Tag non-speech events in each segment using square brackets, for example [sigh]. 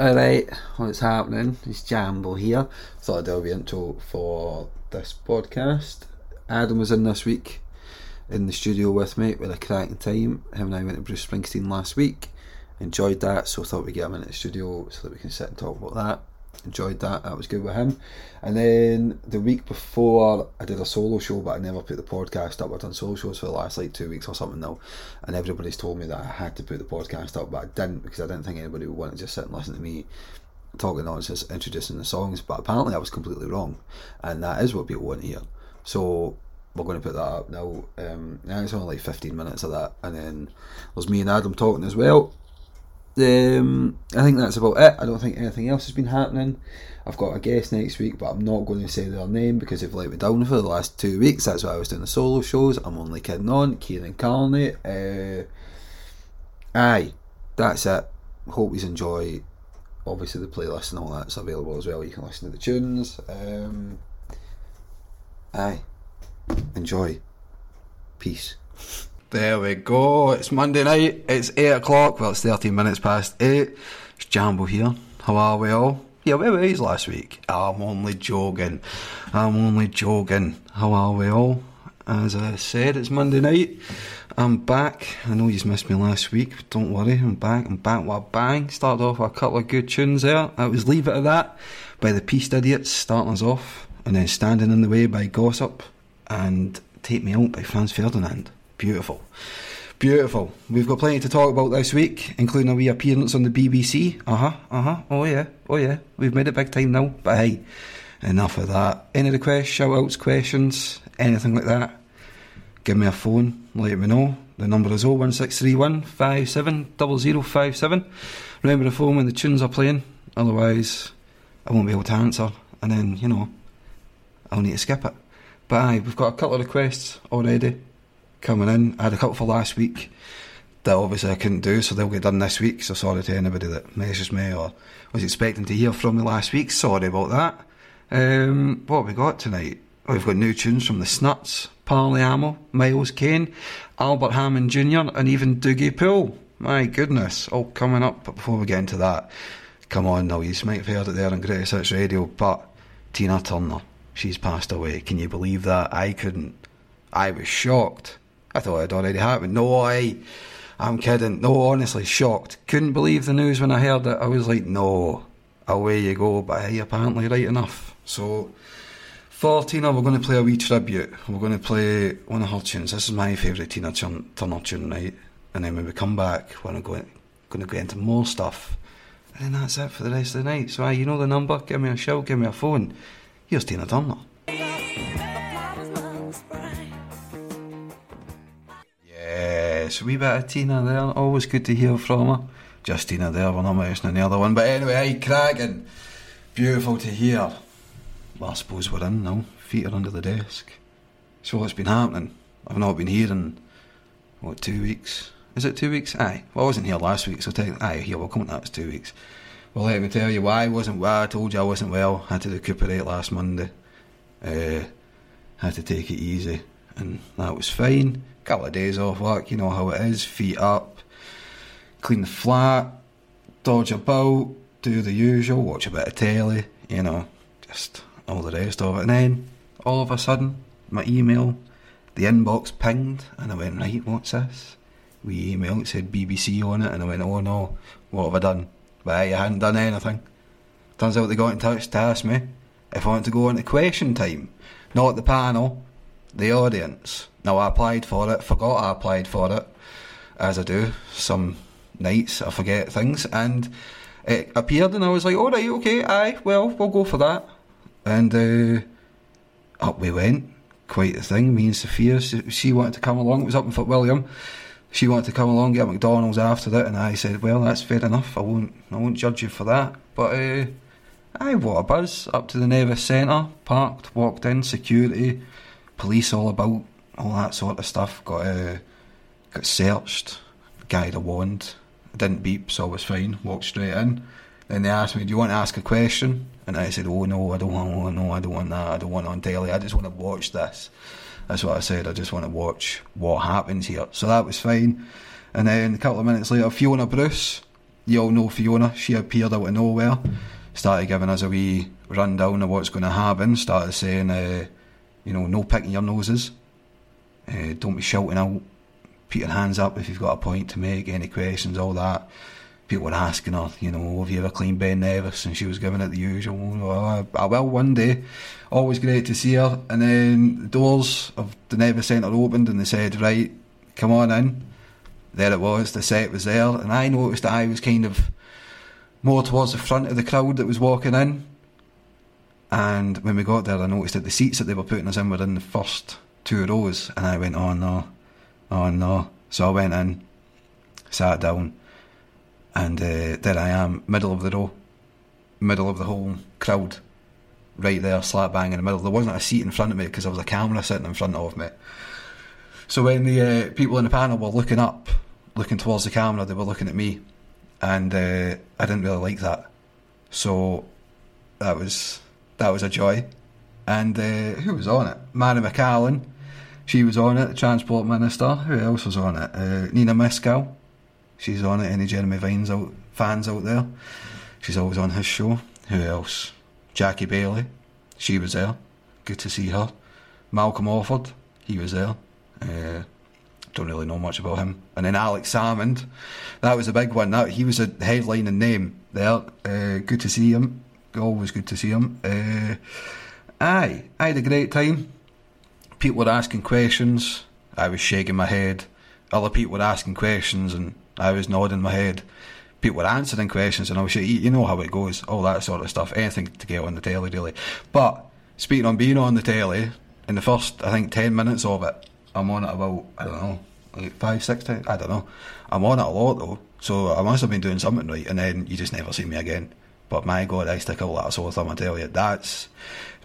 Alright, what's happening? It's Jambo here. Thought I'd a wee intro for this podcast. Adam was in this week in the studio with me with a cracking time. Him and I went to Bruce Springsteen last week. Enjoyed that, so thought we'd get him in the studio so that we can sit and talk about that. Enjoyed that, that was good with him. And then the week before, I did a solo show, but I never put the podcast up. I've done solo shows for the last like two weeks or something now, and everybody's told me that I had to put the podcast up, but I didn't because I didn't think anybody would want to just sit and listen to me talking nonsense, introducing the songs. But apparently, I was completely wrong, and that is what people want to hear. So we're going to put that up now. Um, now it's only like 15 minutes of that, and then there's me and Adam talking as well. Um, I think that's about it. I don't think anything else has been happening. I've got a guest next week, but I'm not going to say their name because they've let me down for the last two weeks. That's why I was doing the solo shows. I'm only kidding on. Kieran Carney. Uh, aye, that's it. Hope you enjoy. Obviously, the playlist and all that's available as well. You can listen to the tunes. Um, aye, enjoy. Peace. There we go. It's Monday night. It's 8 o'clock. Well, it's 13 minutes past 8. It's Jambo here. How are we all? Yeah, where were you last week? I'm only joking. I'm only joking. How are we all? As I said, it's Monday night. I'm back. I know you missed me last week. Don't worry, I'm back. I'm back with a bang. Started off with a couple of good tunes there. I was Leave It at That by the Pieced Idiots starting us off. And then Standing in the Way by Gossip. And Take Me Out by Franz Ferdinand. Beautiful. Beautiful. We've got plenty to talk about this week, including a wee appearance on the BBC. Uh huh, uh huh. Oh yeah, oh yeah. We've made it big time now. But hey, enough of that. Any requests, shout outs, questions, anything like that, give me a phone, let me know. The number is 01631 570057. Remember the phone when the tunes are playing, otherwise I won't be able to answer, and then, you know, I'll need to skip it. But aye, we've got a couple of requests already coming in. I had a couple for last week that obviously I couldn't do, so they'll get done this week. So sorry to anybody that messages me or was expecting to hear from me last week. Sorry about that. Um, what have we got tonight? Oh, we've got new tunes from the Snuts, Parliamo, Miles Kane, Albert Hammond Jr., and even Dougie Poole. My goodness, all coming up. But before we get into that, come on now, you might have heard it there on Greatest Hits Radio, but Tina Turner, she's passed away. Can you believe that? I couldn't. I was shocked. I thought it had already happened. No, I, I'm kidding. No, honestly, shocked. Couldn't believe the news when I heard it. I was like, no, away you go. But hey, apparently right enough. So, for Tina, we're going to play a wee tribute. We're going to play one of her tunes. This is my favourite Tina Turner tune, right? And then when we come back, we're going to go into more stuff. And then that's it for the rest of the night. So, aye, you know the number. Give me a shout, give me a phone. Here's Tina Turner. A wee bit of Tina there. Always good to hear from her. Just Tina there, we're not mentioning the other one. But anyway, hey, cracking. Beautiful to hear. Well, I suppose we're in now. Feet are under the desk. So what's been happening? I've not been here in, what, two weeks? Is it two weeks? Aye. Well, I wasn't here last week, so technically, aye, here, we'll come that was two weeks. Well, let me tell you why I wasn't well. I told you I wasn't well. Had to recuperate last Monday. Uh, had to take it easy, and that was fine couple of days off work, you know how it is, feet up, clean the flat, dodge about, do the usual, watch a bit of telly, you know, just all the rest of it. And then all of a sudden, my email, the inbox pinged, and I went, right, what's this? We email, it said BBC on it, and I went, oh no, what have I done? But I hadn't done anything. Turns out they got in touch to ask me if I wanted to go on to question time. Not the panel, the audience. Now I applied for it, forgot I applied for it, as I do some nights. I forget things, and it appeared, and I was like, "All right, okay, aye, well, we'll go for that." And uh, up we went. Quite the thing. Me and Sophia, she wanted to come along. It was up in Fort William. She wanted to come along, get McDonald's after that, and I said, "Well, that's fair enough. I won't, I won't judge you for that." But uh, aye, what a buzz! Up to the Nevis Centre, parked, walked in, security, police all about all that sort of stuff. Got uh, got searched. Guy a wand. didn't beep, so I was fine. Walked straight in. Then they asked me, "Do you want to ask a question?" And I said, "Oh no, I don't want. Oh, no, I don't want that. I don't want on telly. I just want to watch this." That's what I said. I just want to watch what happens here. So that was fine. And then a couple of minutes later, Fiona Bruce you all know Fiona. She appeared out of nowhere, started giving us a wee rundown of what's going to happen. Started saying, uh, you know, no picking your noses. Uh, don't be shouting out. Put your hands up if you've got a point to make. Any questions, all that. People were asking her, you know, have you ever cleaned Ben Nevis? And she was giving it the usual. Oh, I will one day. Always great to see her. And then the doors of the Nevis Centre opened and they said, right, come on in. There it was, the set was there. And I noticed that I was kind of more towards the front of the crowd that was walking in. And when we got there, I noticed that the seats that they were putting us in were in the first two rows. And I went, oh no, oh no. So I went in, sat down, and uh, there I am, middle of the row, middle of the whole crowd, right there, slap bang in the middle. There wasn't a seat in front of me because there was a camera sitting in front of me. So when the uh, people in the panel were looking up, looking towards the camera, they were looking at me, and uh, I didn't really like that. So that was that was a joy. And uh, who was on it? Màiri McAllan, she was on it. The Transport Minister. Who else was on it? Uh, Nina Myskow. She's on it. Any Jeremy Vines out fans out there? She's always on his show. Who else? Jackie Baillie. She was there. Good to see her. Malcolm Offord. He was there. Uh, don't really know much about him. And then Alex Salmond. That was a big one. That he was a headlining name there. Uh, good to see him. Always good to see him. Uh, aye, I had a great time. People were asking questions. I was shaking my head. Other people were asking questions, and I was nodding my head. People were answering questions, and I was saying, you know how it goes, all that sort of stuff. Anything to get on the telly, really. But speaking on being on the telly, in the first, I think, 10 minutes of it, I'm on it about, I don't know, like five, six times. I don't know. I'm on it a lot, though. So I must have been doing something right, and then you just never see me again. But my God, I stick a lot of sore thumb, I tell you. That's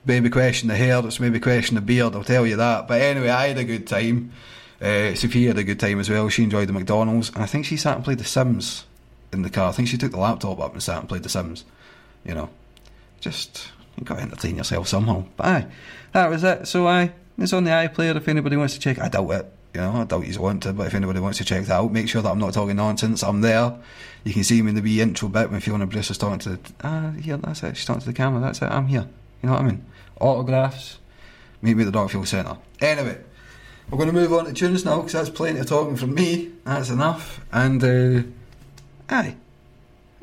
maybe question the hair, it's maybe question the beard, I'll tell you that. But anyway, I had a good time. Uh, Sophie had a good time as well. She enjoyed the McDonald's, and I think she sat and played The Sims in the car. I think she took the laptop up and sat and played The Sims. You know, just you got to entertain yourself somehow. But aye, that was it. So I it's on the iPlayer if anybody wants to check. I doubt it. You know, I doubt you want to, but if anybody wants to check that out, make sure that I'm not talking nonsense. I'm there. You can see me in the wee intro bit when Fiona Bruce is talking to the, ah, here, that's it. She's talking to the camera, that's it. I'm here. You know what I mean? Autographs. Meet me at the Darkfield Centre. Anyway, we're going to move on to tunes now because that's plenty of talking from me. That's enough. And, uh, aye,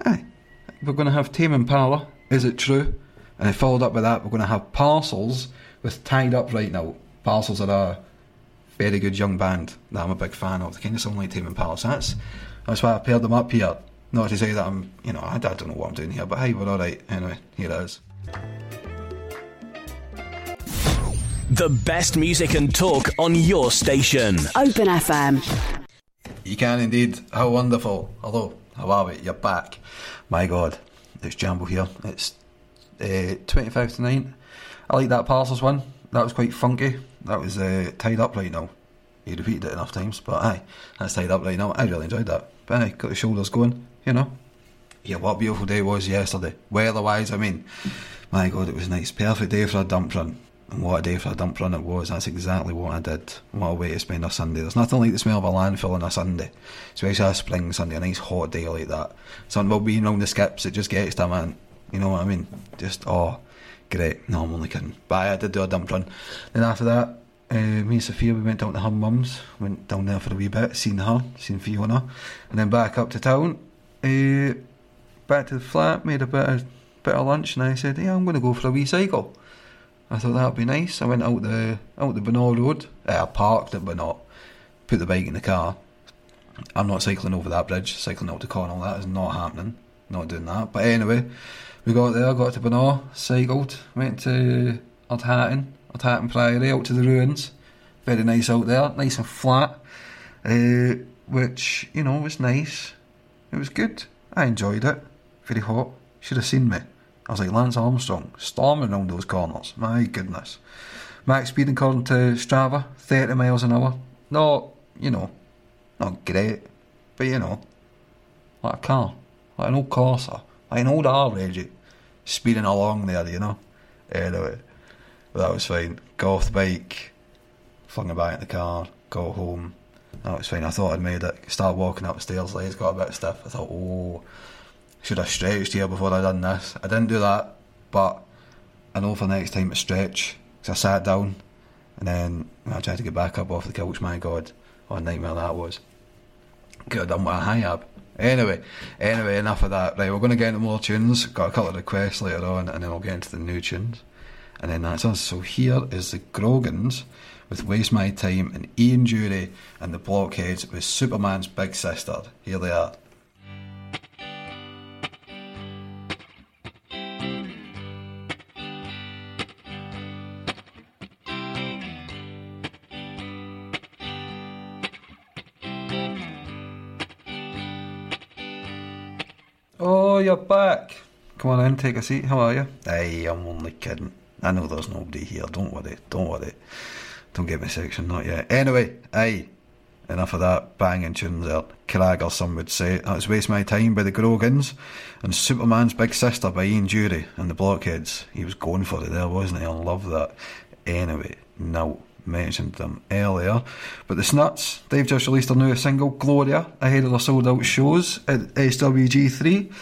aye. We're going to have Tame Impala, Is It True? And followed up by that, we're going to have Parcels with Tied Up Right Now. Parcels are very good young band that I'm a big fan of. They kind of sound like Tame Impala. So that's, that's why I paired them up here. Not to say that I'm, you know, I, I don't know what I'm doing here, but hey, we're alright. Anyway, here it is. The best music and talk on your station. Open FM. You can indeed. How wonderful. Hello, how are we? You're back. My God, it's Jambo here. It's uh, 25 to 9. I like that parcels one. That was quite funky. That was uh, tied up right now. He repeated it enough times, but aye, that's tied up right now. I really enjoyed that. But aye, got the shoulders going, you know. Yeah, what a beautiful day it was yesterday. Weather wise, I mean, my God, it was nice. Perfect day for a dump run. And what a day for a dump run it was. That's exactly what I did. What a way to spend a Sunday. There's nothing like the smell of a landfill on a Sunday. Especially a spring Sunday, a nice hot day like that. Something about being around the skips, it just gets to man. You know what I mean? Just, oh, great. No, I'm only kidding. But I did do a dump run. Then after that, uh, me and Sophia, we went down to her mum's. Went down there for a wee bit, seen her, seen Fiona. And then back up to town. Uh, back to the flat, made a bit of, bit of lunch, and I said, yeah, I'm going to go for a wee cycle. I thought that'd be nice. I went out the out the Bernard Road. Uh, I parked it, but not put the bike in the car. I'm not cycling over that bridge. Cycling out to Cornwall, that is not happening. Not doing that. But anyway, we got there, got to Bernard, cycled, went to Ardchattan, Ardchattan Priory, out to the ruins. Very nice out there, nice and flat. Uh, which, you know, was nice. It was good. I enjoyed it. Very hot. Should have seen me. I was like Lance Armstrong, storming around those corners. My goodness. Max speed according to Strava, 30 miles an hour. Not, you know, not great, but you know, like a car, like an old Corsa, like an old R-Rage, speeding along there, you know. Uh, anyway, that was fine. Got off the bike, flung it back in the car, got home, That was fine. I thought I'd made it. Start walking upstairs, legs got a bit stiff. I thought, oh, should have stretched here before I done this. I didn't do that, but I know for next time to stretch. So I sat down, and then I tried to get back up off the couch. My God, what a nightmare that was. Could have done a high ab. Anyway, anyway, enough of that. Right, we're going to get into more tunes. Got a couple of requests later on, and then we'll get into the new tunes. And then that's us. So here is the Grogans with Waste My Time and Ian Dury and the Blockheads with Superman's Big Sister. Here they are. You're back. Come on in, take a seat. How are you? Aye, I'm only kidding. I know there's nobody here. Don't worry. Don't worry. Don't get me section, not yet. Anyway, aye. Enough of that banging tunes there. Crag, or some would say. That's Waste My Time by the Grogans and Superman's Big Sister by Ian Dury and the Blockheads. He was going for it there, wasn't he? I love that. Anyway, now mentioned them earlier. But the Snuts, they've just released their new single, Gloria, ahead of their sold out shows at SWG3.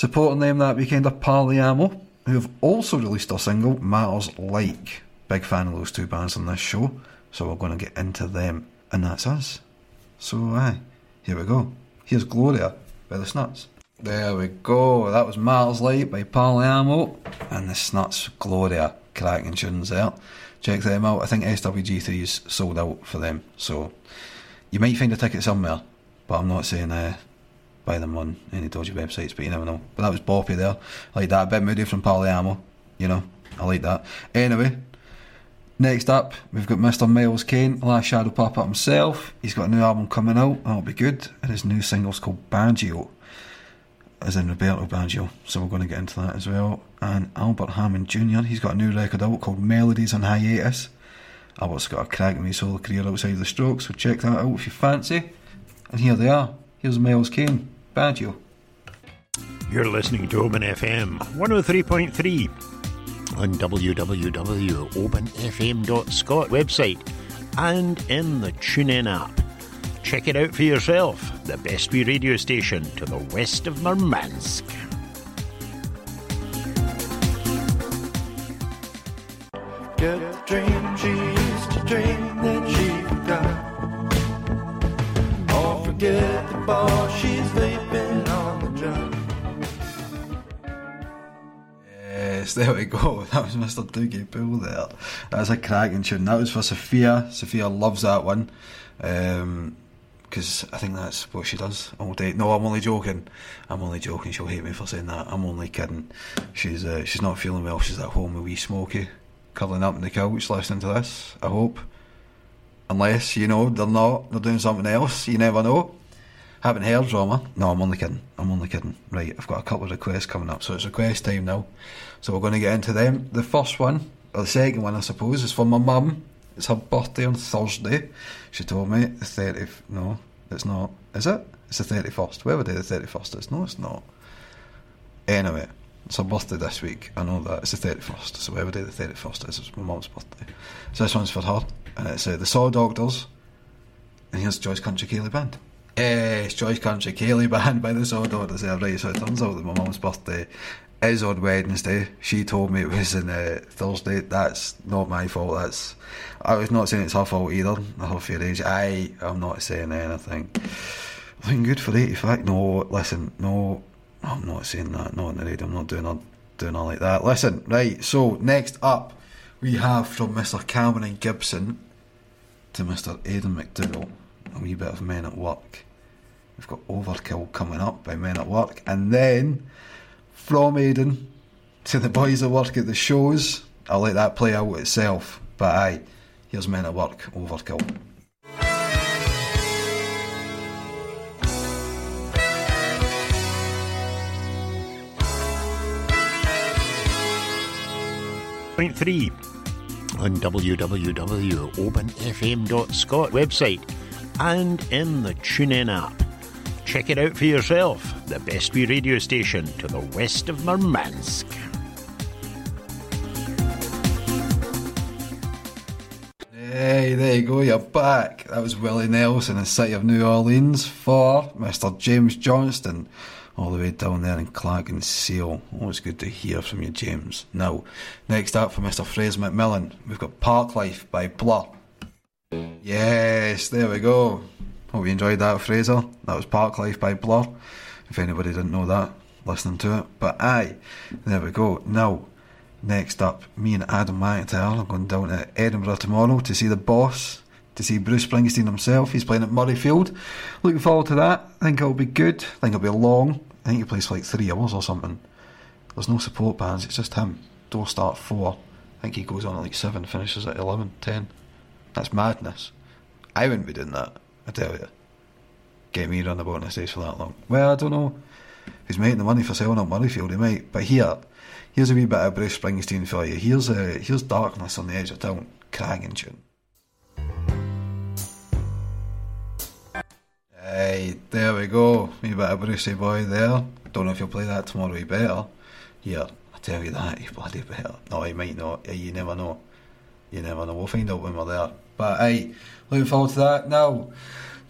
Supporting them that weekend are Parliamo, who have also released their single, Matters Like. Big fan of those two bands on this show, so we're going to get into them. And that's us. So, aye, here we go. Here's Gloria by the Snuts. There we go. That was Matters Like by Parliamo and the Snuts Gloria. Cracking tunes there check them out. I think SWG3 is sold out for them, so you might find a ticket somewhere, but I'm not saying uh, buy them on any dodgy websites, but you never know. But that was boppy there, I like that, a bit moody from Parliamo, you know, I like that. Anyway, next up, we've got Mr. Miles Kane, last Shadow Puppet himself. He's got a new album coming out, that'll be good, and his new single's called Baggio as in Roberto Baggio, so we're going to get into that as well. And Albert Hammond Jr., he's got a new record out called Melodies on Hiatus. Albert's got a crack in his solo career outside of the Strokes, so check that out if you fancy. And here they are. Here's Miles Kane, Baggio. You're listening to Open FM 103.3 on www.openfm.scot website and in the TuneIn app. Check it out for yourself. The best wee radio station to the west of Murmansk. Get dream she used to dream that Forget the ball she's vaping on the job. Yes, there we go. [laughs] That was Mr. Dougie Poole there. That's a cracking tune. That was for Sophia. Sophia loves that one. Um, because I think that's what she does all day. No, I'm only joking. I'm only joking. She'll hate me for saying that. I'm only kidding. She's uh, she's not feeling well. She's at home with wee Smokey, curling up in the couch listening to this. I hope. Unless you know they're not, they're doing something else. You never know. Haven't heard drama. No, I'm only kidding. I'm only kidding. Right, I've got a couple of requests coming up, so it's request time now. So we're going to get into them. The first one, or the second one, I suppose, is for my mum. It's her birthday on Thursday. She told me the 30th. No, it's not. Is it? It's the 31st. Whatever day the 31st is. No, it's not. Anyway, it's her birthday this week. I know that. It's the 31st. So whatever day the 31st is, it's my mum's birthday. So this one's for her. And it's uh, the Saw Doctors. And here's Joyce Country Céilí Band. Eh, Joyce Country Céilí Band by the Saw Doctors there. Right, so it turns out that my mum's birthday is on Wednesday. She told me it was on uh, Thursday. That's not my fault. That's I was not saying it's her fault either. Her fair age. I am not saying anything. Looking good for eighty five. No, listen, no, I'm not saying that. Not on the radio. I'm not doing all, doing all like that. Listen, right. So next up, we have from Mr. Cameron and Gibson to Mr. Aidan McDougall a wee bit of Men at Work. We've got Overkill coming up by Men at Work, and then from Aidan to the boys that work at the shows. I'll let that play out itself. But aye, here's Men at Work, Overkill. Point oh three on www.openfm.scot website and in the TuneIn app. Check it out for yourself. The best wee radio station to the west of Murmansk. Hey, there you go, you're back. That was Willie Nelson in the city of New Orleans for Mr. James Johnston, all the way down there in Clachan Seil. Always good to hear from you, James. Now, next up for Mr. Fraser McMillan, we've got Park Life by Blur. Yes, there we go. Hope you enjoyed that, Fraser. That was Park Life by Blur. If anybody didn't know that, listening to it. But aye, there we go. Now, next up, me and Adam MacIntyre are going down to Edinburgh tomorrow to see the boss, to see Bruce Springsteen himself. He's playing at Murrayfield. Looking forward to that. I think it'll be good. I think it'll be long. I think he plays for like three hours or something. There's no support bands, it's just him. Door start four. I think he goes on at like seven, finishes at 11, 10. That's madness. I wouldn't be doing that, I tell you. Get me on the stage for that long. Well, I don't know. He's making the money for selling up Murrayfield, he might. But here, here's a wee bit of Bruce Springsteen for you. Here's a, here's Darkness on the Edge of Town, cracking tune. Hey, there we go. Wee bit of Brucey boy there. Don't know if you'll play that tomorrow, he better. Here, I tell you that, [laughs] he bloody better. No, he might not. Yeah, You never know. You never know. We'll find out when we're there. But hey, looking forward to that. Now,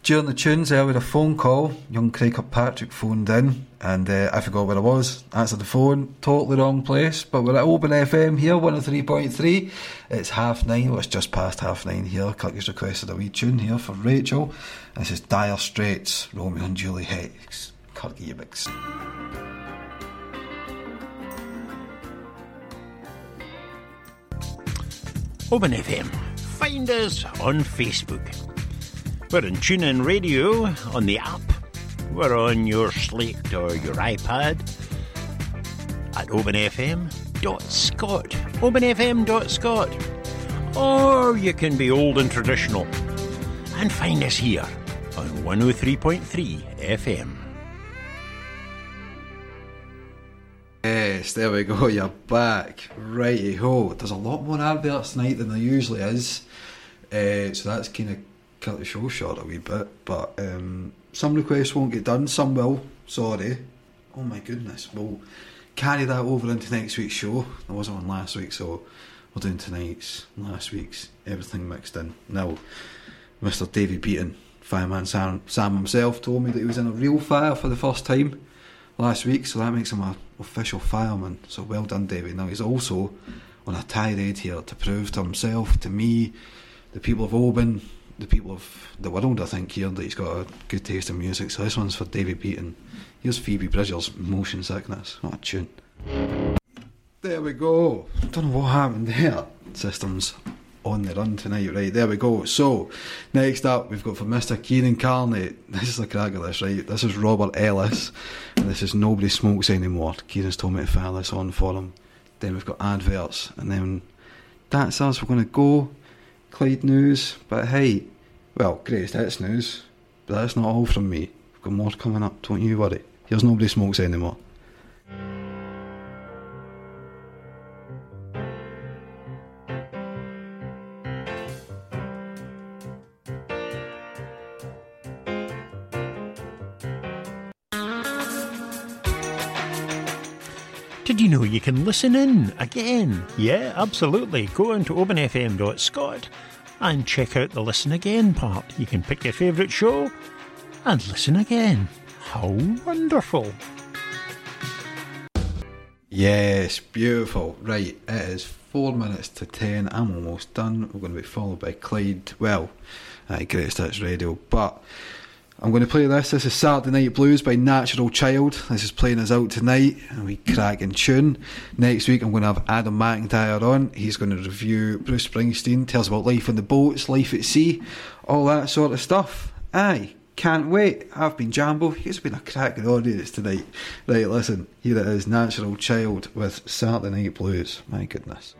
during the tunes there, we had a phone call. Young Craig Kirkpatrick phoned in, and uh, I forgot where I was. Answered the phone, totally wrong place. But we're at Open FM here, 103.3. It's half nine, well, it's just past half nine here. Kirky's requested a wee tune here for Rachel. This is Dire Straits, Romeo and Juliet. Kirky, you big s- Open FM. Find us on Facebook. We're on TuneIn Radio on the app. We're on your slate or your iPad at openfm.scot. Openfm.scot. Or you can be old and traditional and find us here on 103.3 FM. Yes, there we go, [laughs] you're back. Righty ho. There's a lot more adverts tonight than there usually is. Uh, so that's kind of cut the show short a wee bit. But um, some requests won't get done, some will. Sorry. Oh my goodness. We'll carry that over into next week's show. There wasn't one last week, so we're doing tonight's, last week's, everything mixed in. Now, Mr. David Beaton, fireman Sam, Sam himself, told me that he was in a real fire for the first time last week, so that makes him an official fireman. So well done, David. Now he's also on a tirade here to prove to himself, to me, the people of Oban, the people of the world, I think, here that he's got a good taste in music. So this one's for David Beaton. Here's Phoebe Bridgers, Motion Sickness. What a tune. There we go. Don't know what happened there. Systems on the run tonight, right? There we go. So, next up, we've got for Mr. Keenan Carney. This is the crack of this, right? This is Robert Ellis, and this is Nobody Smokes Anymore. Keenan's told me to file this on for him. Then we've got adverts, and then that's us. We're going to go. Clyde news, but hey, well, greatest hits news, but that's not all from me. We've got more coming up, don't you worry. Here's Nobody Smokes Anymore. Did you know you can listen in again? Yeah, absolutely. Go on to openfm.scot and check out the listen again part. You can pick your favourite show and listen again. How wonderful! Yes, beautiful. Right, it is four minutes to ten. I'm almost done. We're going to be followed by Clyde. Well, uh, Greatest Hits Radio. But I'm going to play this. This is Saturday Night Blues by Natural Child. This is playing us out tonight. And we crack and tune. Next week, I'm going to have Adam MacIntyre on. He's going to review Bruce Springsteen, tells about life on the boats, life at sea, all that sort of stuff. Aye. Can't wait. I've been Jambo. It's been a cracking audience tonight. Right, listen. Here it is Natural Child with Saturday Night Blues. My goodness.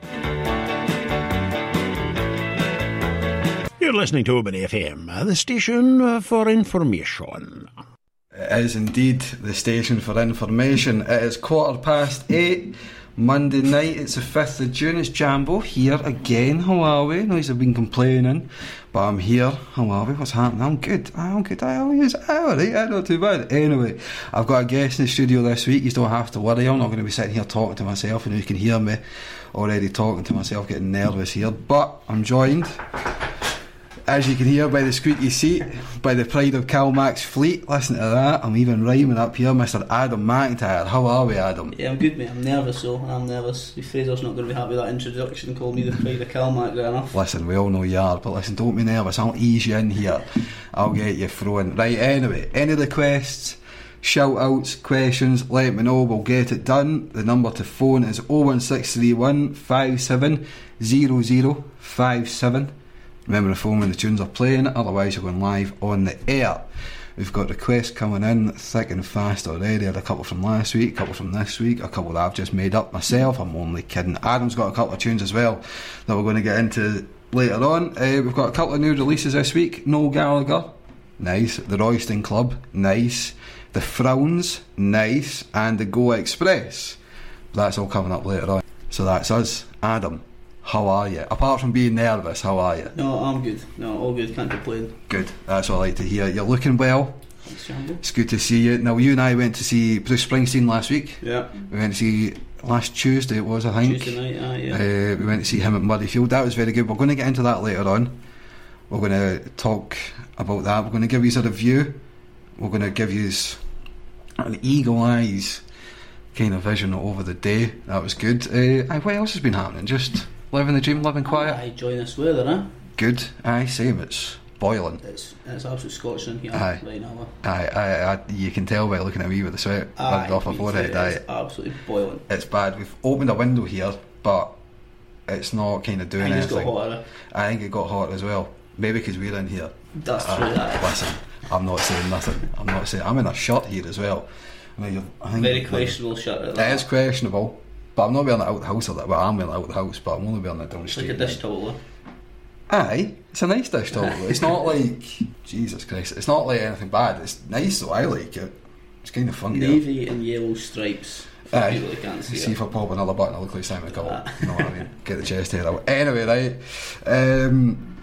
You're listening to Open FM, uh, the station uh, for information. It is indeed the station for information. It is quarter past eight. Monday night, it's the 5th of June. It's Jambo here again. How are we? No, he's been complaining, but I'm here. How are we? What's happening? I'm good. I'm good. I always alright. I'm not too bad. Anyway, I've got a guest in the studio this week. You don't have to worry. I'm not going to be sitting here talking to myself, and you can hear me already talking to myself, getting nervous here. But I'm joined as you can hear by the squeaky seat, by the pride of CalMac's fleet. Listen to that. I'm even rhyming up here, Mr. Adam MacIntyre. How are we, Adam? Yeah, I'm good, mate. I'm nervous, though. I'm nervous. Fraser's not going to be happy with that introduction, call me the pride of Calmac, there enough. Listen, we all know you are, but listen, don't be nervous. I'll ease you in here. I'll get you thrown. Right, anyway, any requests, shout outs, questions, let me know. We'll get it done. The number to phone is 01631 570057. Remember the phone when the tunes are playing, otherwise you're going live on the air. We've got requests coming in thick and fast already. Had a couple from last week, a couple from this week, a couple that I've just made up myself. I'm only kidding. Adam's got a couple of tunes as well that we're going to get into later on. Uh, we've got a couple of new releases this week. Noel Gallagher, nice. The Royston Club, nice. The Frowns, nice. And the Goa Express. That's all coming up later on. So that's us. Adam, how are you? Apart from being nervous, how are you? No, I'm good. No, all good. Can't complain. Good. That's what I like to hear. You're looking well. Thanks, Jambo. It's good to see you. Now, you and I went to see Bruce Springsteen last week. Yeah. We went to see last Tuesday, it was, I think. Tuesday night, ah, yeah. Uh, we went to see him at Murrayfield. That was very good. We're going to get into that later on. We're going to talk about that. We're going to give you a review. We're going to give you an eagle eyes kind of vision over the day. That was good. Uh, what else has been happening? Just living the dream, living quiet. I join this weather, huh? Good. Aye, same. It's boiling. It's, it's absolute scorching here Aye. right now. Aye, aye, aye, you can tell by looking at me with the sweat rubbed off my forehead. Aye, It's absolutely boiling. it's bad. We've opened a window here, but it's not kind of doing got anything. hotter. I think it got hot as well. Maybe because we're in here. That's Uh, true, that. Listen, I'm not saying nothing. I'm not saying. I'm in a shirt here as well. I mean, I think Very questionable shirt. It is questionable, but I'm not wearing it out the house. Or that. Well, I'm wearing it out the house, but I'm only wearing it down the street. like a dish towel. Aye, it's a nice dish towel. it's not like Jesus Christ. It's not like anything bad. It's nice though. I like it. It's kind of funky. Navy and yellow stripes. Aye. people that can't see, See it. if I pop another button, I look like Simon Cowell. Ah. you know what I mean? Get the chest hair out. Anyway, right. Um,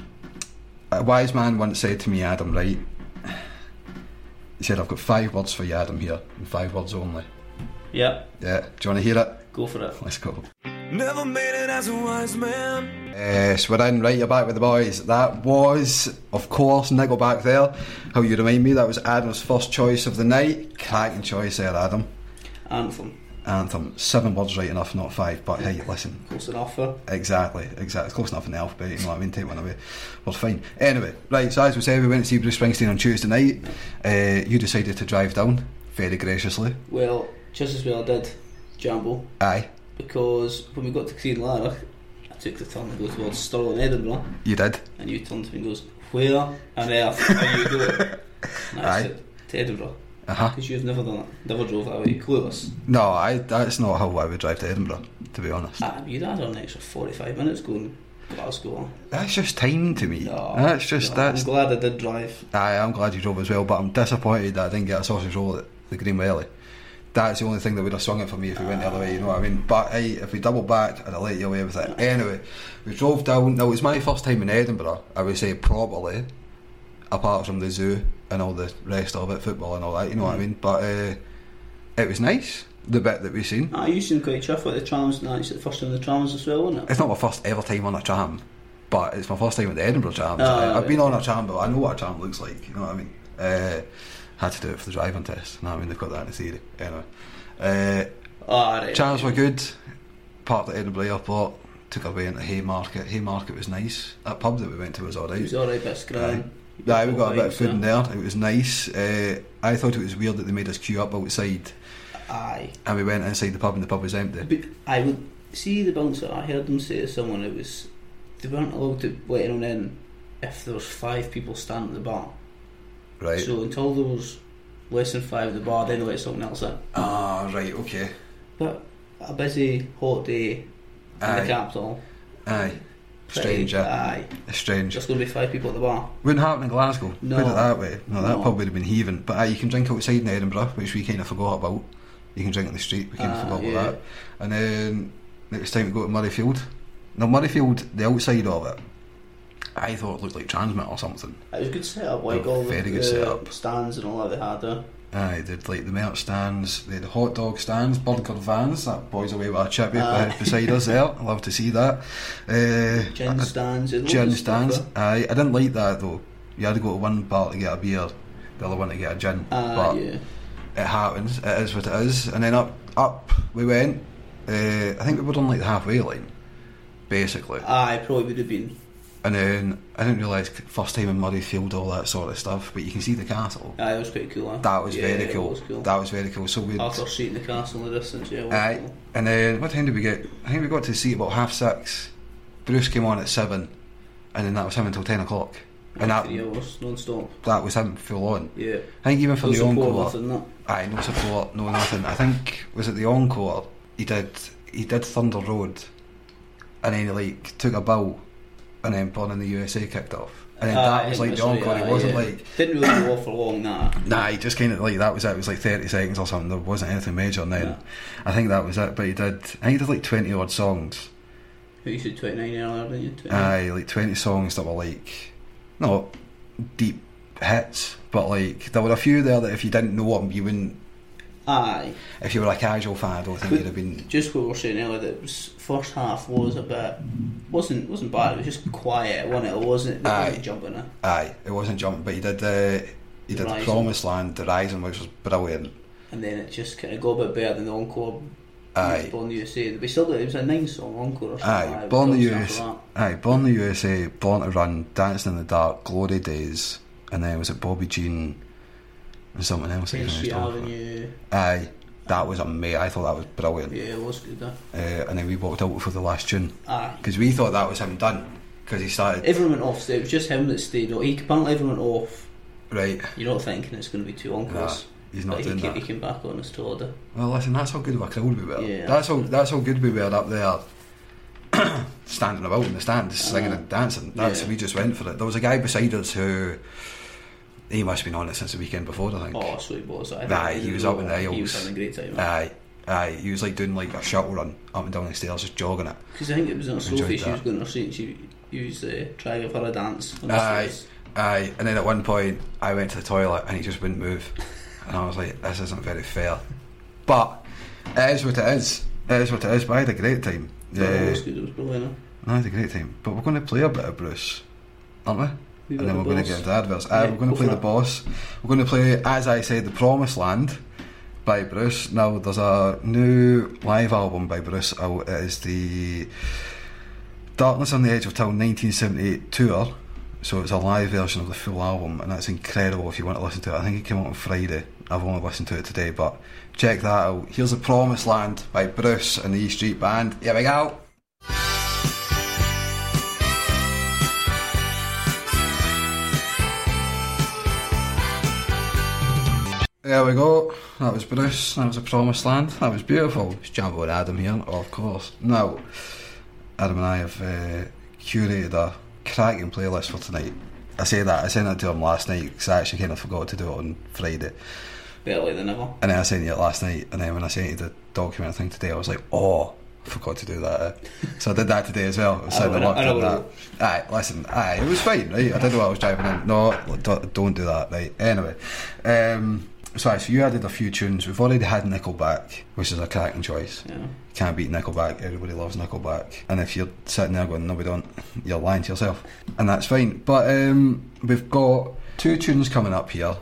a wise man once said to me, Adam, right? He said, I've got five words for you, Adam, here, and five words only. Yeah, Yeah, do you want to hear it? Go for it. Let's go. Never made it as a wise man. Yes, we're in, right, you're back with the boys. That was, of course, Nickelback there. How you remind me, that was Adam's first choice of the night. Cracking choice there, Adam. Anthem. Anthem. Seven words right enough, not five, but hey, listen, Close enough for. Exactly, exactly. It's close enough in the alphabet, you know what I mean? Take one away. Well, fine. Anyway, right, so as we said, we went to see Bruce Springsteen on Tuesday night. Uh, you decided to drive down, very graciously. Well, just as well I did, Jambo, Aye, because when we got to Crianlarich, I took the turn to go towards Stirling, Edinburgh, you did. and you turned to me and goes, Where on earth are you going? And I [laughs] Aye. said, To Edinburgh. Uh huh. Because you've never done it, never drove that way, clueless. No, I, that's not how I would drive to Edinburgh, to be honest. Ah, you'd add on an extra 45 minutes going Glasgow. That's just time to me. No, that's just, no, that's. I'm glad I did drive. Aye, I'm glad you drove as well, but I'm disappointed that I didn't get a sausage roll at the Green Welly. That's the only thing that would have swung it for me if we went the other way, you know what I mean? But hey, if we double back, I'd have let you away with it. Anyway, we drove down. Now, it was my first time in Edinburgh, I would say properly, apart from the zoo and all the rest of it, football and all that, you know what I mean? But uh, it was nice, the bit that we've seen. Ah, you seem quite chuffed with the trams, and it's the first time the trams as well, wasn't it? It's not my first ever time on a tram, but it's my first time on the Edinburgh trams. Oh, I, I've right. been on a tram, but I know what a tram looks like. You know what I mean? Uh, had to do it for the driving test. I mean? They've got that in the theory. Anyway, uh, Ah, right. trams were good. Parked at Edinburgh Airport. Took our way into Haymarket. Haymarket was nice. That pub that we went to was alright. It was alright, bit scran. Yeah, we got a bit of food in there. It was nice. Uh, I thought it was weird that they made us queue up outside, Aye. and we went inside the pub, and the pub was empty. But I would see the bouncer. I heard them say to someone it was they weren't allowed to let anyone in if there was five people standing at the bar. Right. So until there was less than five at the bar, then they let someone else in. Ah, right. Okay. But a busy hot day in Aye. the capital. Aye. pretty- Strange. yeah. Aye. Strange. Just going to be five people at the bar. Wouldn't happen in Glasgow. No. Put it that way. No, that No. pub would have been heaving. But aye, you can drink outside in Edinburgh, which we kind of forgot about. You can drink in the street. We kind of Ah, forgot yeah. about that. And then it was time to go to Murrayfield. Now Murrayfield, the outside of it, I thought it looked like TRNSMT or something. It was a good setup, like all very the, good setup. stands and all that they had there. Aye, they'd like the merch stands, they had the hot dog stands, burger vans. That boy's away with a chippy Aye. beside us there. I [laughs] love to see that. Uh, Gin stands. and gin stands. uh. Aye, I didn't like that though. You had to go to one bar to get a beer, the other one to get a gin. Ah, but yeah. it happens. It is what it is. And then up, up we went. Uh, I think we were on like the halfway line, basically. Aye, probably would have been. And then I didn't realise first time in Murrayfield, all that sort of stuff. But you can see the castle. Aye, it was pretty cool. Huh? That was yeah, very cool. was cool. That was very cool. So we. Arthur's Seat in the castle in the distance. Yeah, Aye. cool. And then what time did we get? I think we got to see about half six. Bruce came on at seven, and then that was him until ten o'clock. And that Three hours non-stop. that was him full on. Yeah. I think even for No the encore, nothing, that. aye, no support, no nothing. I think was it the encore? He did he did Thunder Road, and then he like took a bow, and then Born in the USA kicked off, and then Aye, that was like the encore. right, It wasn't yeah. like Didn't really go for long, nah. [clears throat] Nah, he just kind of like that was it. It was like thirty seconds or something. There wasn't anything major. And then Yeah. I think that was it. But he did. I think he did like twenty odd songs. You said 29 earlier, didn't you? 29. Aye, like twenty songs that were like not deep hits, but like there were a few there that if you didn't know them, you wouldn't. Aye. If you were a casual fan, I don't think you'd have been. Just what we were saying earlier, that was, first half was a bit wasn't wasn't bad. It was just quiet, wasn't it? It wasn't Aye. weren't jumping it. Aye, it wasn't jumping, but he did. Uh, he The did the Rising. Promised Land, the Rising, which was brilliant. And then it just kind of got a bit better than the encore. Aye. Born the USA. But still, it was a nine song encore or something. Aye, like. Born the USA. Aye, Born the USA, Born to Run, Dancing in the Dark, Glory Days, and then was it Bobby Jean and something else? that. I Main finished Street off with? Avenue. Aye, that was amazing. I thought that was brilliant. Yeah, it was good. Though. Uh, and then we walked out for the last tune because we thought that was him done because he started Everyone went off. It was just him that stayed. He apparently everyone went off. right. You're not thinking it's going to be two Nah, encores. he's not but doing he, came, that. he came back on his tour. though. Well, listen, that's how good of a crowd we were. Yeah, that's how that's how good we were up there, [coughs] standing about in the stands, singing and dancing. That's Yeah. we just went for it. There was a guy beside us who he must have been on it since the weekend before. I think. Oh, so he was. I Aye, think he was up in the He was having a great time. Aye, aye. He was like doing like a shuttle run up and down the stairs, just jogging it. Because I think it was on Sophie. She was going to see. She, he was uh, trying her a dance. on Aye, stairs. aye. And then at one point, I went to the toilet and he just wouldn't move, and I was like, "This isn't very fair." But it is what it is. It is what it is. But I had a great time. Yeah, it Yeah, was good. It was brilliant. I had a great time. But we're going to play a bit of Bruce, aren't we? And then we're going to get into adverts. Yeah, we're ah, going to play the it. boss. We're going to play, as I said, the Promised Land by Bruce. Now there's a new live album by Bruce out. It is the Darkness on the Edge of Town 1978 tour. So it's a live version of the full album, and that's incredible if you want to listen to it. I think it came out on Friday. I've only listened to it today, but check that out. Here's the Promised Land by Bruce and the E Street Band. Here we go. There we go. That was Bruce. That was a promised land. That was beautiful. It's Jambo and Adam here, of course. Now, Adam and I have uh, curated a cracking playlist for tonight. I say that, I sent it to him last night because I actually kind of forgot to do it on Friday. Better late than never. And then I sent you it last night, and then when I sent you the document thing today, I was like, oh, I forgot to do that. eh." [laughs] so I did that today as well. I was I know, and I know, that. Aye, listen, aye, it was fine, right? I did what I was driving in. No, don't, don't do that, right? Anyway, um, so, aye, so you added a few tunes. We've already had Nickelback, which is a cracking choice. Yeah. Can't beat Nickelback. Everybody loves Nickelback. And if you're sitting there going, no, we don't, you're lying to yourself. And that's fine. But um, we've got two tunes coming up here.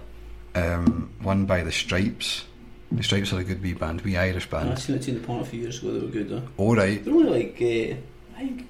Um, one by The Strypes. The Strypes are a good wee band, wee Irish band. I seen it in the point a few years ago. They were good though. Alright. They're only like uh, I think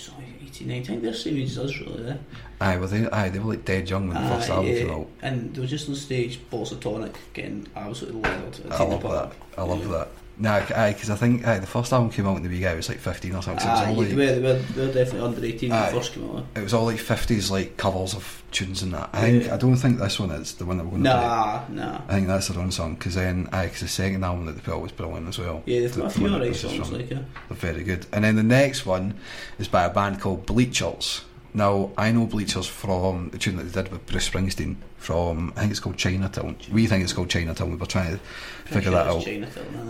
it's only 18, 19. They're the same age as us really. Eh? Aye, well, they, aye, they were like dead young when the first album came out. And they were just on stage, balls of tonic, getting absolutely leveled. I love that. I love that. Nah, aye, because I think aye, the first album came out when the wee guy was like 15 or something. So it was all yeah, like, they, were, they, were, definitely under 18 when Aye. they first came out. it was all like 50s like covers of tunes and that. I think Yeah. I don't think this one is the one that we're going to play. Nah, nah. I think that's their own song because then, aye, because the second album that they put out was brilliant as well. Yeah, they've The- got a few alright songs from. like uh, They're very good. And then the next one is by a band called Bleachers, Now I know Bleachers from the tune that they did with Bruce Springsteen from I think it's called Chinatown. We think it's called Chinatown. We were trying to figure that out.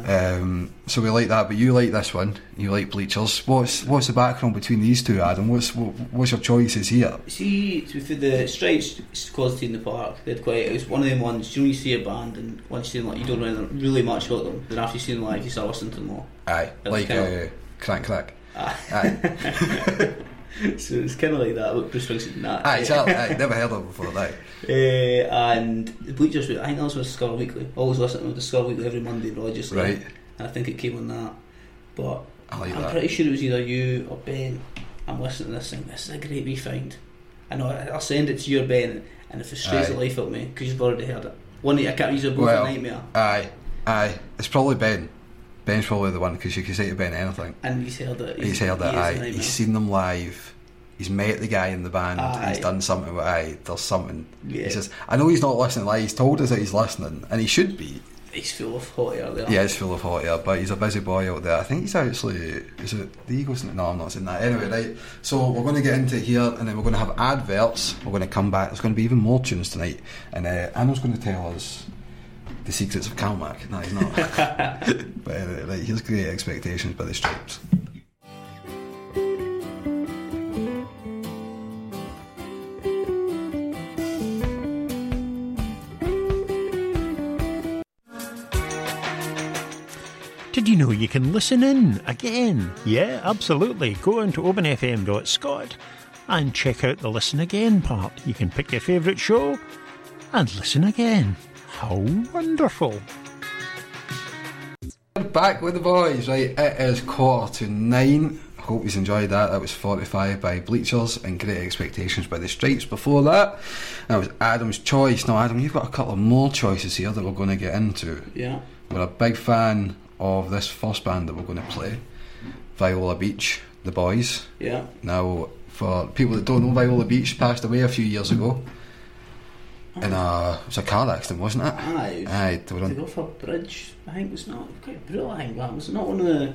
Um, so we like that, but you like this one. You like Bleachers. What's what's the background between these two, Adam? What's what, what's your choices here? See, for the Strypes quality in the park, they had quite. It was one of them ones. You know, you see a band, and once you see them, like, you don't know really much about them. Then after you see them like you start listening to them more. Aye, It was like uh, crack crack. Aye. Aye, [laughs] [laughs] [laughs] so it's kind of like that. With Bruce Springsteen, that. aye, exactly. Aye, [laughs] never heard of it before. Aye. Uh, and the Bleachers, I think that was on Discover Weekly. Always listen to Discover Weekly every Monday religiously. Right. And I think it came on that. But I like that. pretty sure it was either you or Ben. I'm listening to this thing. This is a great wee find. I know. I- I'll send it to you or Ben, and if it frustrates Aye. the life out of me because you've already heard it. One, I can't use a both Well, a nightmare, Aye, aye. It's probably Ben. Ben's probably the one because you can say to Ben anything. and he's heard it. He's heard he it. a Aye, he's seen them live. He's met the guy in the band. Aye. He's done something. With, aye, there's something. Yeah. He says, "I know he's not listening. Like he's told us that he's listening, and he should be. He's full of hot air there. He is full of hot air, but he's a busy boy out there. I think he's actually is it the Eagles? No, I'm not saying that. Anyway, right. So we're going to get into here, and then we're going to have adverts. We're going to come back. There's going to be even more tunes tonight, and uh, Anna's going to tell us the secrets of CalMac. No, he's not. [laughs] but anyway, right. Here's Great Expectations by the Strypes. Did you know you can listen in again? Yeah, absolutely. Go on to openfm.scot and check out the listen again part. You can pick your favourite show and listen again. How wonderful! Back with the boys, right? It is quarter to nine. Hope you enjoyed that. That was 45 by Bleachers and Great Expectations by the Strypes. Before that, that was Adam's Choice. Now, Adam, you've got a couple of more choices here that we're going to get into. Yeah. We're a big fan of this first band that we're going to play, Viola Beach, the boys. Yeah. Now, for people that don't know, Viola Beach passed away a few years ago. In a, it was a car accident, wasn't it? Aye. Aye, they were on go for a bridge, I think it was not quite brutal. I think that was not one of the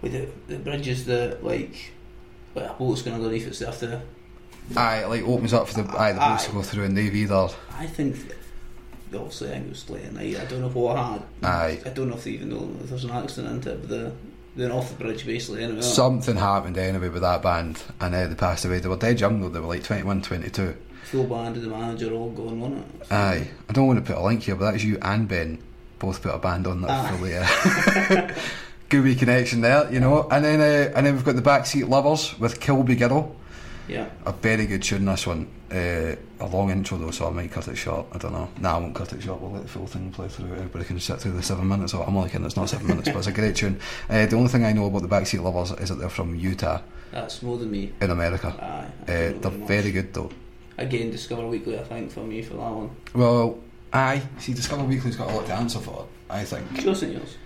with the, the bridges that like like a boat's going underneath it. So after Aye, like opens up for the aye, the boats to go through and they've either I think obviously I think it was late at night. I don't know what had. Aye. I don't know if they even know if there's an accident into it. But the they're off the bridge basically. Anyway, something happened anyway with that band and uh, they passed away. They were dead young though, they were like 21, 22. Full band and the manager all gone on it. Aye. I don't want to put a link here, but that's you and Ben both put a band on that Aye. for later. [laughs] Good wee connection there, you know. And then uh, and then we've got the Backseat Lovers with Kilby Girl. Yeah. A very good tune this one. Uh, a long intro though, so I might cut it short. I don't know. Nah, I won't cut it short. We'll let the full thing play through. Everybody can sit through the seven minutes. Oh, I'm only kidding. It's not seven minutes, but it's a great tune. Uh, the only thing I know about the Backseat Lovers is that they're from Utah That's more than me. in America. Aye. Uh, they're very good though. Again, Discover Weekly, I think, for me for that one. Well, aye. See, Discover Weekly's got a lot to answer for. I think. Do you listen to yours?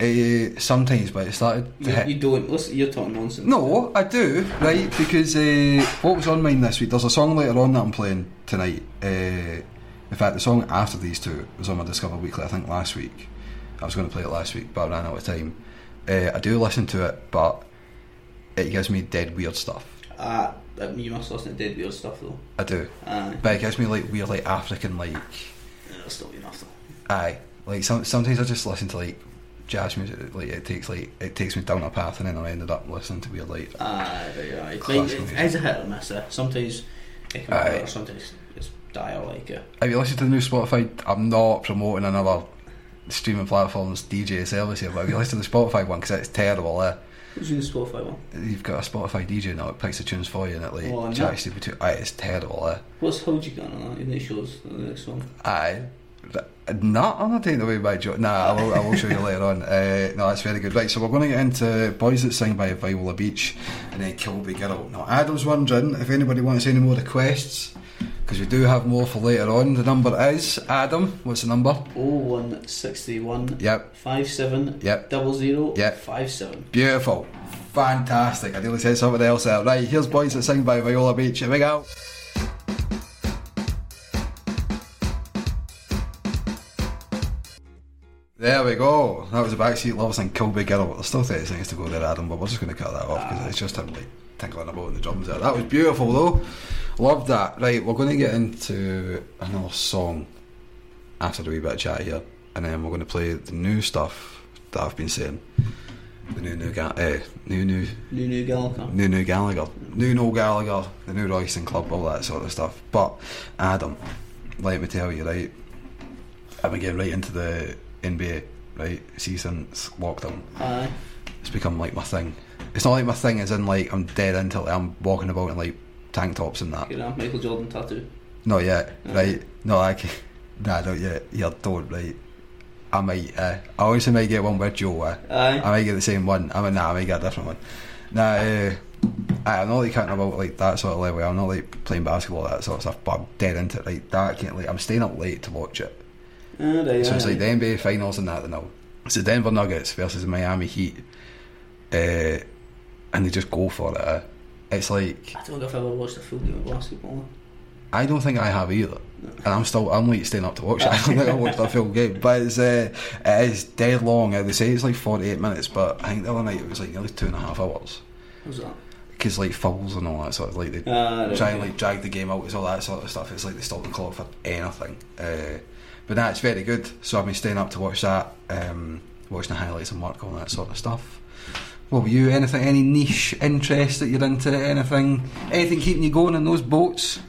Uh, sometimes, but it started You, hit. you don't listen. You're talking nonsense. No, I do, right? Because uh, what was on mine this week? There's a song later on that I'm playing tonight. Uh, in fact, the song after these two was on my Discover Weekly, I think last week. I was going to play it last week, but I ran out of time. Uh, I do listen to it, but it gives me dead weird stuff. Ah, you must listen to dead weird stuff though. I do. Aye. But it gives me like weird, like African, like, That'll still be enough though. aye. Like, some, sometimes I just listen to like jazz music, like, it takes like it takes me down a path, and then I ended up listening to weird, like, Aye, right, aye. It, it's a hit or miss. eh. Sometimes it can Aye. be sometimes it's dire like it. Have you listened to the new Spotify? I'm not promoting another streaming platform's DJ service here, but have you listened to the Spotify one? Because it's terrible. Eh? In the Spotify one? You've got a Spotify DJ now, it picks the tunes for you and it like Oh, chats you between. Aye, it's terrible. Eh? What's Hold You Gun on that? In the shows, the next one. Aye. Not, I'm not taking away my joke. Nah, I will, I will show you [laughs] later on. Uh, no, that's very good. Right, so we're going to get into Boys That Sing by Viola Beach and then Kilby Girl. Now, Adam's wondering if anybody wants any more requests, because we do have more for later on. The number is, Adam, what's the number? Oh one sixty one. Yep. Five seven. Yep. Double zero. Yep. Five seven. Beautiful. Fantastic. I nearly said something else there. Right, here's Boys That Sing by Viola Beach. Here we go. There we go. That was a backseat lovers and Kilby Girl. There's still 30 seconds to go there, Adam, but we're just going to cut that off because ah. it's just him like tinkling about in the drums there. That was beautiful though. Loved that. Right, we're going to get into another song after the wee bit of chat here, and then we're going to play the new stuff that I've been saying. The new new ga- eh, new new New New Gallagher. new new Gallagher, new no Gallagher, the new Royston Club, all that sort of stuff. But Adam, let me tell you, right, I've been getting right into the NBA, right? See since lockdown, Aye. it's become like my thing. It's not like my thing as in like I'm dead into it. I'm walking about and like tank tops and that. You know, Michael Jordan tattoo. Not yet, No. right? No, I can, nah, not yet. Yeah, don't, right? I might. Uh, I always might get one with Joe. Uh, Aye. I might get the same one. I mean, nah, I might get a different one. Nah, uh, I'm not like counting about like that sort of level. I'm not like playing basketball that sort of stuff. But I'm dead into it. Like that, can't like I'm staying up late to watch it. Right, So it's aye. like the NBA finals and that. now. It's the Denver Nuggets versus the Miami Heat, uh, and they just go for it. It's like I don't know if I've ever watched a full game of basketball. I don't think I have either. And I'm still, I'm like staying up to watch it. [laughs] I don't think I watched the full game, but it's uh, it is dead long. They say it's like 48 minutes, but I think the other night it was like nearly two and a half hours What's that? because like fouls and all that sort of like they Ah, right, try and like drag the game out, it's all that sort of stuff. It's like they stop the clock for anything. Uh, but nah, it's very good. So I've been staying up to watch that, um, watching the highlights and work, all that sort of stuff. What were you? Anything? Any niche interest that you're into? Anything? Anything keeping you going in those boats?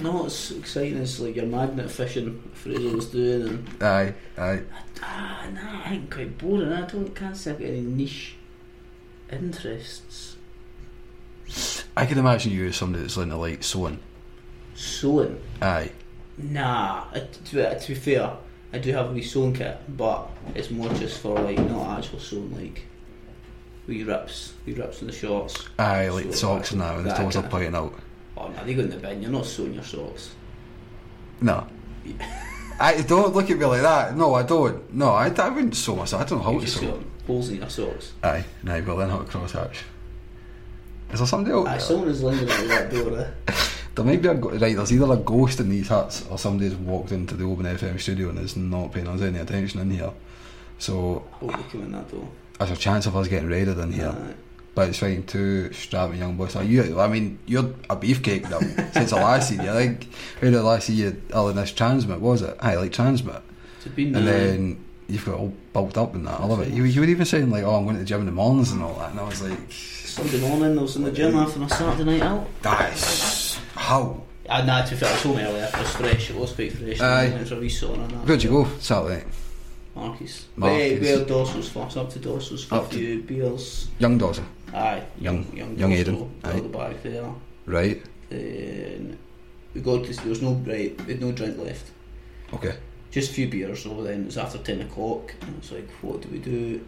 No, it's exciting It's like your magnet fishing Fraser was doing and Aye, aye. ah nah, I think quite boring. I don't can't say I've got any niche interests. I can imagine you as somebody that's into like sewing. Sewing. Aye. Nah, I, to, to be fair, I do have a wee sewing kit, but it's more just for like not actual sewing, like wee rips, wee rips in the shorts. Aye, like So, socks now, and that when the toes are pointing out. Oh no, they go in the bin. You're not sewing your socks. No. [laughs] I don't look at me like that. No, I don't. No, I, I wouldn't sew myself. I don't know how You to sew. holes in your socks. Aye, no, but then how to cross hatch. Is there somebody out Aye, there? someone is lingering at that door. Eh? [laughs] There might be a right. There's either a ghost in these huts or somebody's walked into the Open FM studio and is not paying us any attention in here. So Hope they come in that door. There's a chance of us getting raided in here. Aye. But it's fine. Two strapping young boys. Are you? I mean, you're a beefcake now [laughs] since the last season. I think who did the last season? Oh, in this TRNSMT was it? Aye, like TRNSMT. And nice. then you've got all bulked up in that. I love it. You, you were even saying like, "Oh, I'm going to the gym in the mornings and all that," and I was like, Sunday morning, I was in the gym after my Saturday night out. "That's how." I, nah, to be fair, I was home earlier. It was fresh. It was quite fresh. Aye. It was a wee sauna. Where'd you go Saturday? Marcus. Marcus. Where, where Dorsal's first, up to Dorsal's for Up to- few beers. Young Dawson, Aye. Young- young, young Dorsal, Aidan, got aye. the bag there. right? Then we got to, there was no, right, we had no drink left. Okay. Just a few beers, so then it was after 10 o'clock, and it's like, what do we do?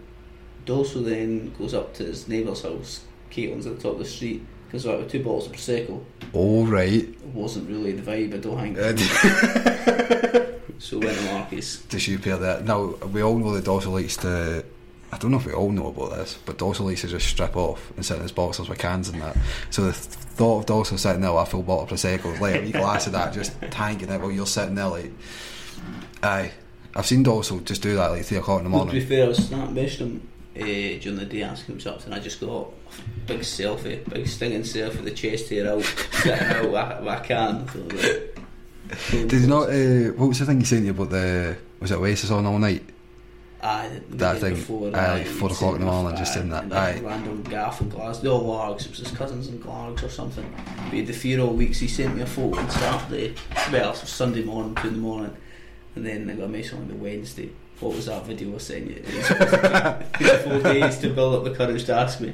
Dorso then goes up to his neighbour's house, Caitlin's at the top of the street, because out with two bottles of Prosecco. All right. It wasn't really the vibe, I don't think. Uh, [laughs] so went to Marcus. to shoot pair that. Now we all know that Dawson likes to. I don't know if we all know about this, but Dawson likes to just strip off and sit in his boxers with cans and that. So the th- thought of Dawson sitting there with a full bottle of prosecco, like a wee glass of that, just tanking it while you're sitting there, like, aye. I've seen Dawson just do that like three o'clock in the Well, to be morning. fair, I was snap messaged him uh, during the day asking him something. I just got big selfie, big stinging selfie, the chest hair out, sitting out with a can. So, like, Did you not? Uh, what was the thing he sent you saying about the? Was it Oasis on all night? Aye, That thing, Before, aye, like he'd four o'clock in the morning, aye, just in that, aye. Random gaff in Glasgow, no Largs, it was his cousins in Glargs or something. He had the fear all weeks. He sent me a photo on Saturday, well, it was Sunday morning, two in the morning, and then I got a message on the Wednesday. What was that video I sent you? It was supposed to take three or four days to build up the courage to ask me.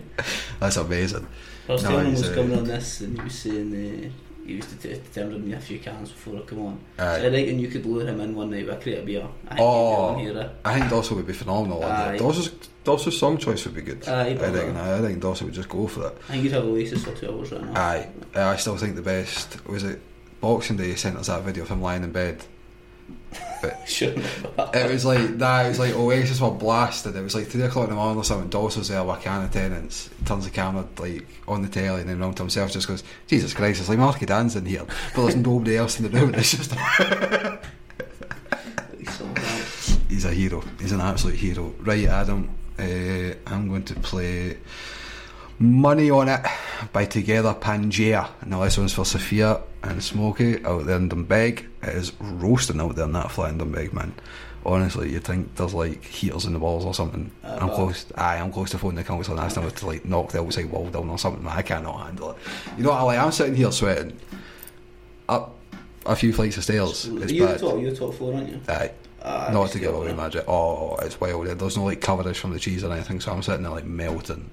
That's amazing. I was No, telling him I was uh, coming on this, and he was saying uh, he was det- determined me a few cans before I come on. Aye. So I reckon you could lure him in one night with a crate of beer. I think Oh. he'd be on here. eh? I think Dawson would be phenomenal. Aye. Dawson's, Dawson's song choice would be good. Aye, I reckon. I think Dawson would just go for it. I think you'd have a Oasis for two hours right now. Aye, Uh, I still think the best was it Boxing Day. He sent us that video of him lying in bed. [laughs] Sure. It was like that. It was like Oasis were blasted. It was like three o'clock in the morning or something. Dawson's there with a can of Tennent's. Turns the camera like on the telly and then round to himself. Just goes, Jesus Christ! It's like Marky Dan's in here, but there's nobody else in the room. It's just he's a hero. He's an absolute hero. Right, Adam. Uh, I'm going to play Money on It by Together Pangea. Now, this one's for Sophia and Smokey out there in Dunbeg. It is roasting out there in that flat in Dunbeg, man. Honestly, you'd think there's like heaters in the walls or something. Uh, I'm close. Aye, I'm close to phoning the council and asking them to like knock the outside wall down or something. I cannot handle it. You know what? I like. I'm sitting here sweating up a few flights of stairs. It's you're bad. top, you're top floor, aren't you? Aye. Ah, Not to give away magic. Oh, it's wild. There's no like coverage from the cheese or anything, so I'm sitting there like melting.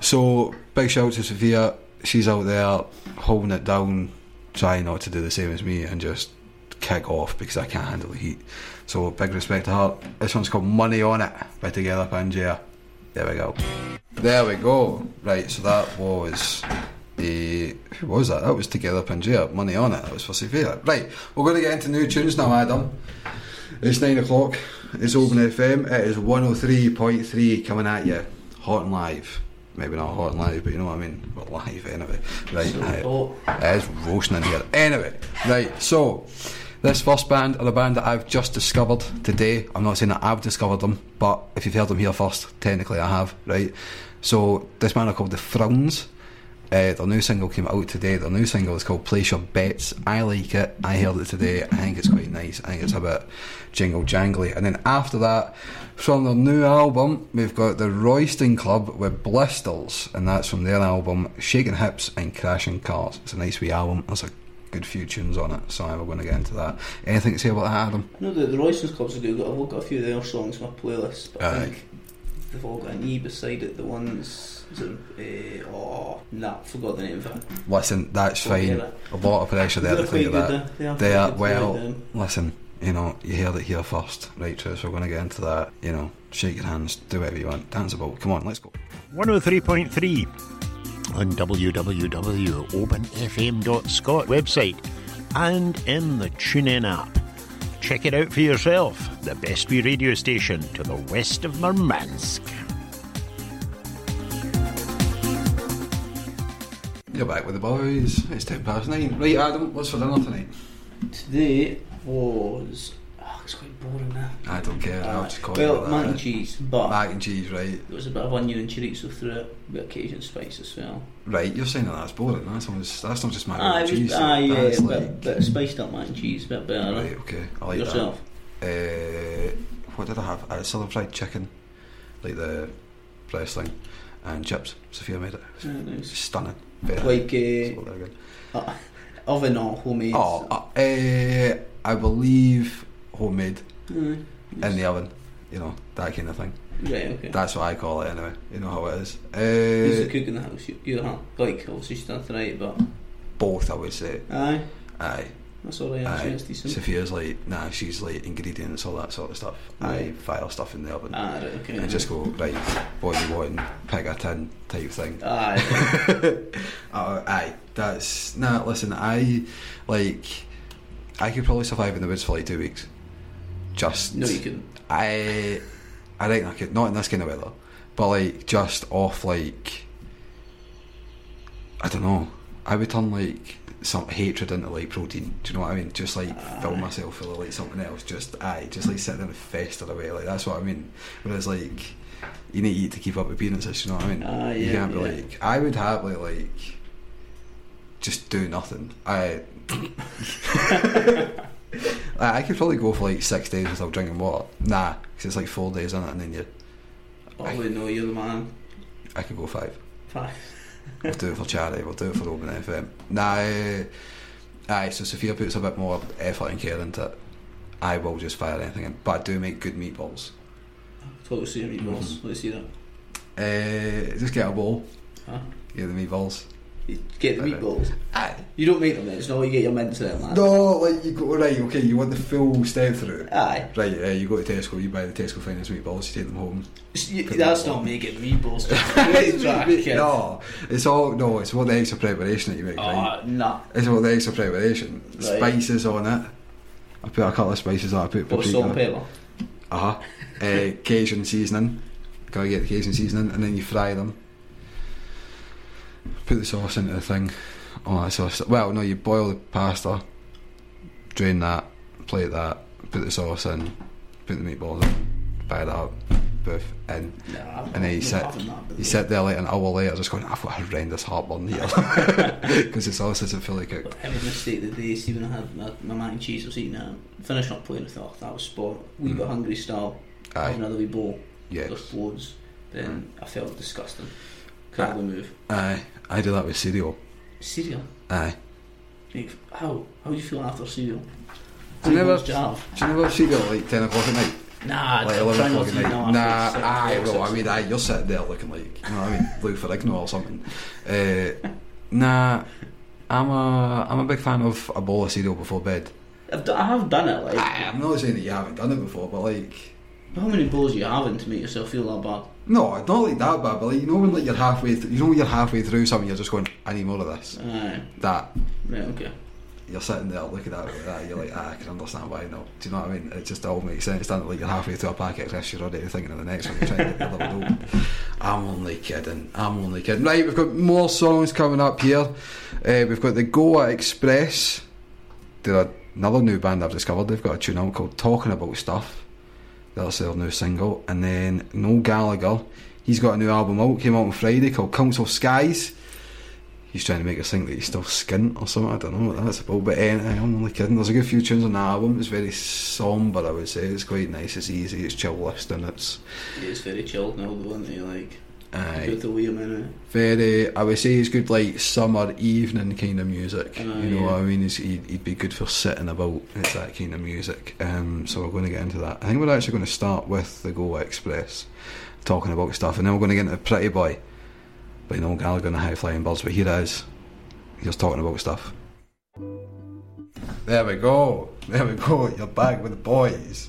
So big shout out to Sophia. She's out there holding it down, trying not to do the same as me and just kick off because I can't handle the heat. So big respect to her. This one's called Money on It by Together Pangea. There we go. There we go. Right, so that was a who was that? That was Together Pangea. Money on it. That was for Sophia. Right, we're going to get into new tunes now, Adam. It's nine o'clock. It's Open FM. It is one hundred three point three coming at you, hot and live. Maybe not hot and live, but you know what I mean. We're live anyway. Right. So. It is roasting in here. Anyway, right, so this first band are a band that I've just discovered today. I'm not saying that I've discovered them, but if you've heard them here first, technically I have, right? So this band are called The Frowns. Uh, their new single came out today. Their new single is called Place Your Bets. I like it. I heard it today. I think it's quite nice. I think it's a bit jingle jangly. And then after that, from their new album, we've got the Royston Club with Blisters, and that's from their album Shaking Hips and Crashing Cars. It's a nice wee album. There's a good few tunes on it, so we're going to get into that. Anything to say about that, Adam? No, the, the Royston's Club's are good. I've got a few of their songs on my playlist, but I think they've all got an E beside it. The ones, is it, uh, oh, nah, forgot the name of it. Listen, that's fine. hear it. A lot of pressure there They're to think of quite that. good, uh, They are, well, quite listen, you know, you heard it here first, right, Trish? We're going to get into that. You know, shake your hands, do whatever you want, dance about. Come on, let's go. 103.3 on www.openfm.scot website and in the TuneIn app. Check it out for yourself, the best wee radio station to the west of Murmansk. You're back with the boys. It's ten past nine. Right, Adam, what's for dinner tonight? Today was. Oh, it's quite boring now. I don't care. I'll Uh, just call well, it mac that. and cheese, but Mac and cheese, right? there was a bit of onion and chorizo through it, a bit of Cajun spice as well. Right, you're saying that that's boring. That's, almost, that's not just mac and cheese. ah, yeah, that's a like, bit, bit of spiced up mac and cheese, a bit better. right, okay. I like Yourself? that. Uh, what did I have? I had southern fried chicken, like the breast thing, and chips. Sophia made it. Yeah, nice. Stunning. Like nice. uh, uh, oven or homemade. Oh, uh, uh, I believe homemade Aye. in the oven. You know that kind of thing. Right, okay. That's what I call it anyway. You know how it is. Who's the Uh, cook in the house? You, you huh? Like, obviously she's done tonight, but both, I would say. aye, Aye. That's alright. Aye. Actually, it's decent. Sophia's like, nah, she's like ingredients, all that sort of stuff. I Right. file stuff in the oven. Ah, right, okay. And just go, right, what do you want? Pick a tin type thing. Aye. Uh, [laughs] aye, that's nah. Listen, I like. I could probably survive in the woods for like two weeks. Just no, you couldn't. I, I think I could not in this kind of weather, but like just off like. I don't know. I would turn like some hatred into like protein. Do you know what I mean? Just like fill myself full of like something else. Just aye, just like sit there and fester away. Like that's what I mean. Whereas like you need to eat to keep up appearances. You know what I mean? Ah, you can't be yeah. like. I would happily like just do nothing. I. [laughs] I I could probably go for like six days without drinking water. Nah, because it's like four days in it, and then you. Probably no, you're the man. I could go five. Five. We'll do it for charity. We'll do it for the Open FM. Nah, aye. So Sophia puts a bit more effort and care into it. I will just fire anything in, but I do make good meatballs. Totally see meatballs. Mm-hmm. Let's see that. Uh, just get a bowl. Huh? Get the meatballs. You get the meatballs. Aye. You don't make them then. It's not like you get your mince in it, man. No, like you go right. Okay, you want the full step through. Aye. Right, uh, you go to Tesco, you buy the Tesco finest meatballs, you take them home. You- that's not making meatballs. [laughs] It's no, it's all no. It's all the extra preparation that you make. right? Ah, nah. It's all the extra preparation. Right. Spices on it. I put a couple of spices on. I put What, salt and paprika. pepper? Uh huh. uh, Cajun seasoning. Gotta get the Cajun seasoning, and then you fry them. Put the sauce into the thing. All that sort of stuff. Well, no, you boil the pasta, drain that, plate that, put the sauce in, put the meatballs in, fire that up, boof, in. Nah, And then you sit, that, you sit there like an hour later, just going, I've got horrendous heartburn here, because it's always doesn't feel like it. A mistake the day, see when I had my, my mac and cheese, I was eating it, finished up playing, I thought, oh, that was sport. Wee bit hungry style, Mm. Aye. another wee bowl, Yes. just loads. Then I felt disgusting. Really move. Aye, I do that with cereal. Cereal? Aye. Like, how? How do you feel after cereal? Do you never, Do you never have cereal at like 10 o'clock at night? Nah, Like I 11 try not o'clock to at night? now Nah, aye, well, I mean, aye, you're sitting there looking like, you know what I mean, [laughs] Blue Lou Ferrigno or something. Uh, nah, I'm a, I'm a big fan of a bowl of cereal before bed. I've do- I have done it, like, Aye, I'm not saying that you haven't done it before, but like, how many bowls are you having to make yourself feel that bad? No, not like that bad, but like, you know when like you're halfway, th- you know when you're halfway through something, you're just going, I need more of this. Aye, That right, okay. you're sitting there looking at it like that, you're like, ah, I can understand why now. Do you know what I mean? It just all makes sense. Doesn't it? like you're halfway through a packet of you're already thinking of the next one, you're trying to get the other one open. I'm only kidding. I'm only kidding. Right, we've got more songs coming up here. Uh, we've got the Goa Express. They're another new band I've discovered. They've got a tune out called Talking About Stuff. That's their new single. And then Noel Gallagher. He's got a new album out. Came out on Friday called Council Skies. He's trying to make us think that he's still skint or something. I don't know what that's about. But eh, I'm only kidding. There's a good few tunes on the album. It's very somber, I would say. It's quite nice. It's easy. It's chill listening. It's it's very chilled now, the one that you like. Aye, Good to a minute. very. I would say he's good like summer evening kind of music. Aye, you know yeah. what I mean? He's, he'd, he'd be good for sitting about. It's that kind of music. Um, so we're going to get into that. I think we're actually going to start with the Goa Express, talking about stuff, and then we're going to get into Pretty Boy. By Noel Gallagher and the High Flying Birds. But here it is. He's talking about stuff. There we go. There we go. You're back with the boys.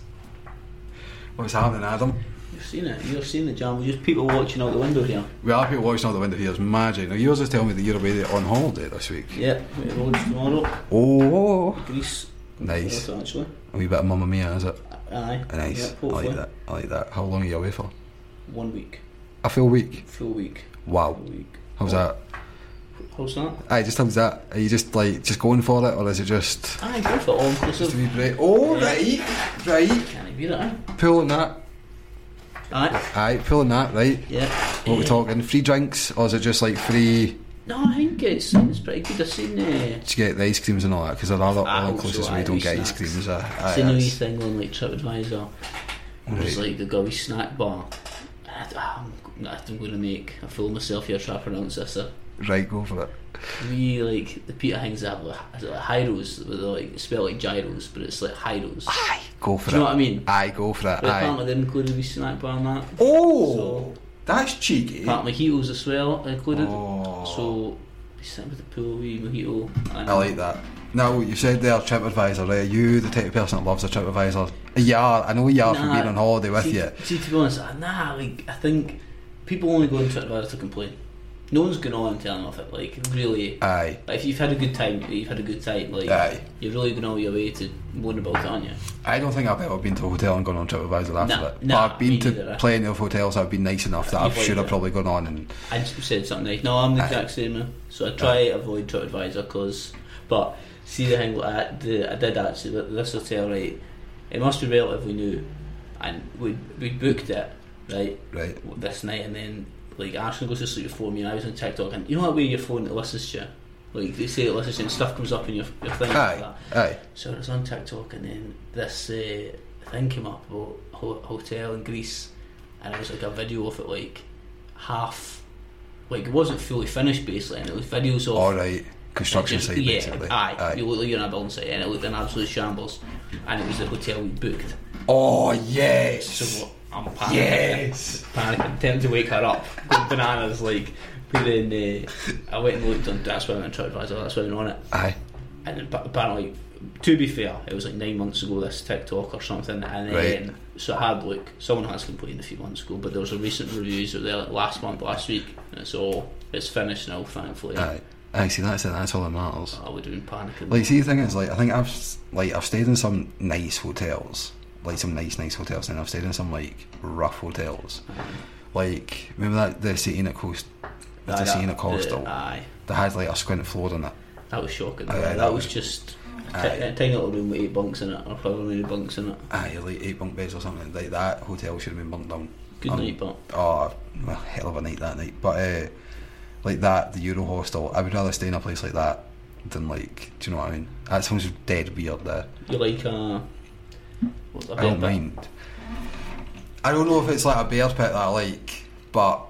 What's happening, Adam? You've seen it. You've seen the jam. We Just people watching out the window here. We are people watching out the window here. It's magic. Now, yours is telling me that you're away there on holiday this week. Yeah, we roads tomorrow. Oh, Greece. nice. Actually. A wee bit of Mamma Mia, is it? Aye. Nice. Yeah, I like that. I like that. How long are you away for? One week. A full week. Full week. Wow. Full week. How's that? How's that? Aye, just how's that? Are you just like just going for it, or is it just Aye, go for it all inclusive. Oh, right, right. Can't beat it, eh? Pulling that. Aye. Aye, pulling that. Right. Yeah. What we Eh, talking? Free drinks, or is it just like free? No, I think it's, it's pretty good. I've seen uh, To get the ice creams and all that, because there are Ah, all also, inclusive we aye, don't get ice creams. Uh, aye, seen a wee that's- thing on like TripAdvisor. It was Right. like the gully snack bar. I, I'm, I'm going to make a fool of myself here trying to pronounce this. Uh, Right, go for it. We like the Peter things have like, is it like gyros, with like it's spelled like gyros, but it's like gyros. Aye, go for Do it. you know what I mean? Aye, go for it. But Aye. apparently they included a wee snack bar and that. Oh, So- that's cheeky. Apparently mojitos as well included. Oh. So we sitting with the pool, wee mojito. And I like that. Now, you said there TripAdvisor, right? Are you the type of person that loves a TripAdvisor? You are. I know you are from being on holiday with see, you. See, to be honest, uh, nah, like I think people only go on TripAdvisor to complain. No one's going on and telling off it. Like really, Aye. like, if you've had a good time, you've had a good time. Like Aye. you're really going all your way to moan about it, aren't you? I don't think I've ever been to a hotel and gone on TripAdvisor after Nah, it. nah, but I've been to neither, eh. plenty of hotels I've been nice enough that I should have probably gone on and. I just said something like, no, I'm the exact same. So I try to avoid TripAdvisor because, but see the thing, I, the, I did actually this hotel right. It must be relatively new, and we we booked it right Right. this night, and then like Ashley goes to sleep before me, and I was on TikTok, and you know that way your phone listens to you, like they say it listens to you, and stuff comes up in your your thing. like Aye. that. Aye. So I was on TikTok, and then this uh, thing came up about a ho- hotel in Greece, and it was like a video of it, like half, like it wasn't fully finished basically, and it was videos of Alright. Construction just- site, yeah, basically. aye, You look like you're in a building site, and it looked an absolute shambles, and it was the hotel we booked. Oh, yes. So I'm panicking, Yes. panicking, tempted to wake her up, going [laughs] bananas, like. But then uh, I went and looked on. That's why I went on TripAdvisor. That's why I went on it. Aye. And then, but apparently, to be fair, it was like nine months ago. This TikTok or something, and then Right. so I had look. Someone has complained a few months ago, but there was a recent reviews out there like last month, last week, and it's all it's finished now. Thankfully, Aye. Aye, see, that's it. That's all that matters. I would have been panicking. Like, see, the thing is, like, I think I've like I've stayed in some nice hotels, like some nice, nice hotels, and I've stayed in some like rough hotels. Like, remember that the Satina Coast, the Aye, Satina Coastal the- Aye, that had like a squint floor in it. that was shocking. Aye, that, that was was- just. Aye. a tiny little room with eight bunks in it, or however many bunks in it. Aye, like eight bunk beds or something like that. Hotel should have been burnt down. Good Um, night, but Oh, well, hell of a night that night. But uh, like that, the Euro hostel. I would rather stay in a place like that than like. Do you know what I mean? That sounds dead weird. There, you like a. I don't mind. I don't know if it's like a bear's pit that I like, but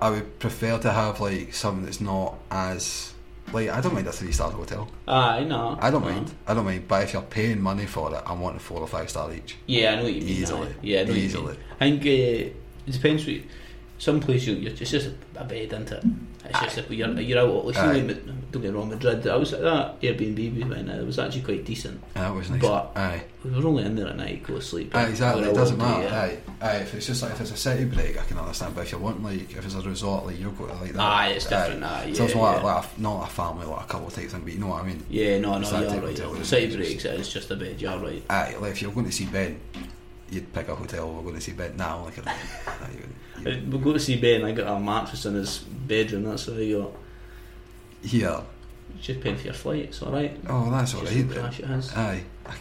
I would prefer to have like something that's not as like I don't mind a three star hotel. I know. I don't no. mind. I don't mind. But if you're paying money for it, I'm wanting four or five star each. Yeah, I know what you mean. Easily. Yeah, I know what you Easily. I think uh, it depends. What you, some place you, you're, it's just a bed, isn't it? It's just if you're, you're out. Like, see, Aye. don't get me wrong, Madrid. I was at that Airbnb we went. in, It was actually quite decent. And that was nice. But- aye. We were only in there at night, go to sleep. Aye, exactly. It doesn't day, matter. Aye, aye. If it's just like if it's a city break, I can understand. But if you want like if it's a resort, like you're going to like that. Aye, it's different, aye, so it's yeah, like, like a, not a family, like a couple type thing. But you know what I mean. Yeah, no, It's no, you're right. City breaks, it's just a bed. You're right. Aye, like if you're going to see Ben, you'd pick a hotel. We're going to see Ben now. Like, aye, you wouldn't- We go to see Ben. I got a mattress in his bedroom. That's what I got. Yeah. Just paying for your flight. It's all right. Oh, that's alright. what cash it has. Aye. I.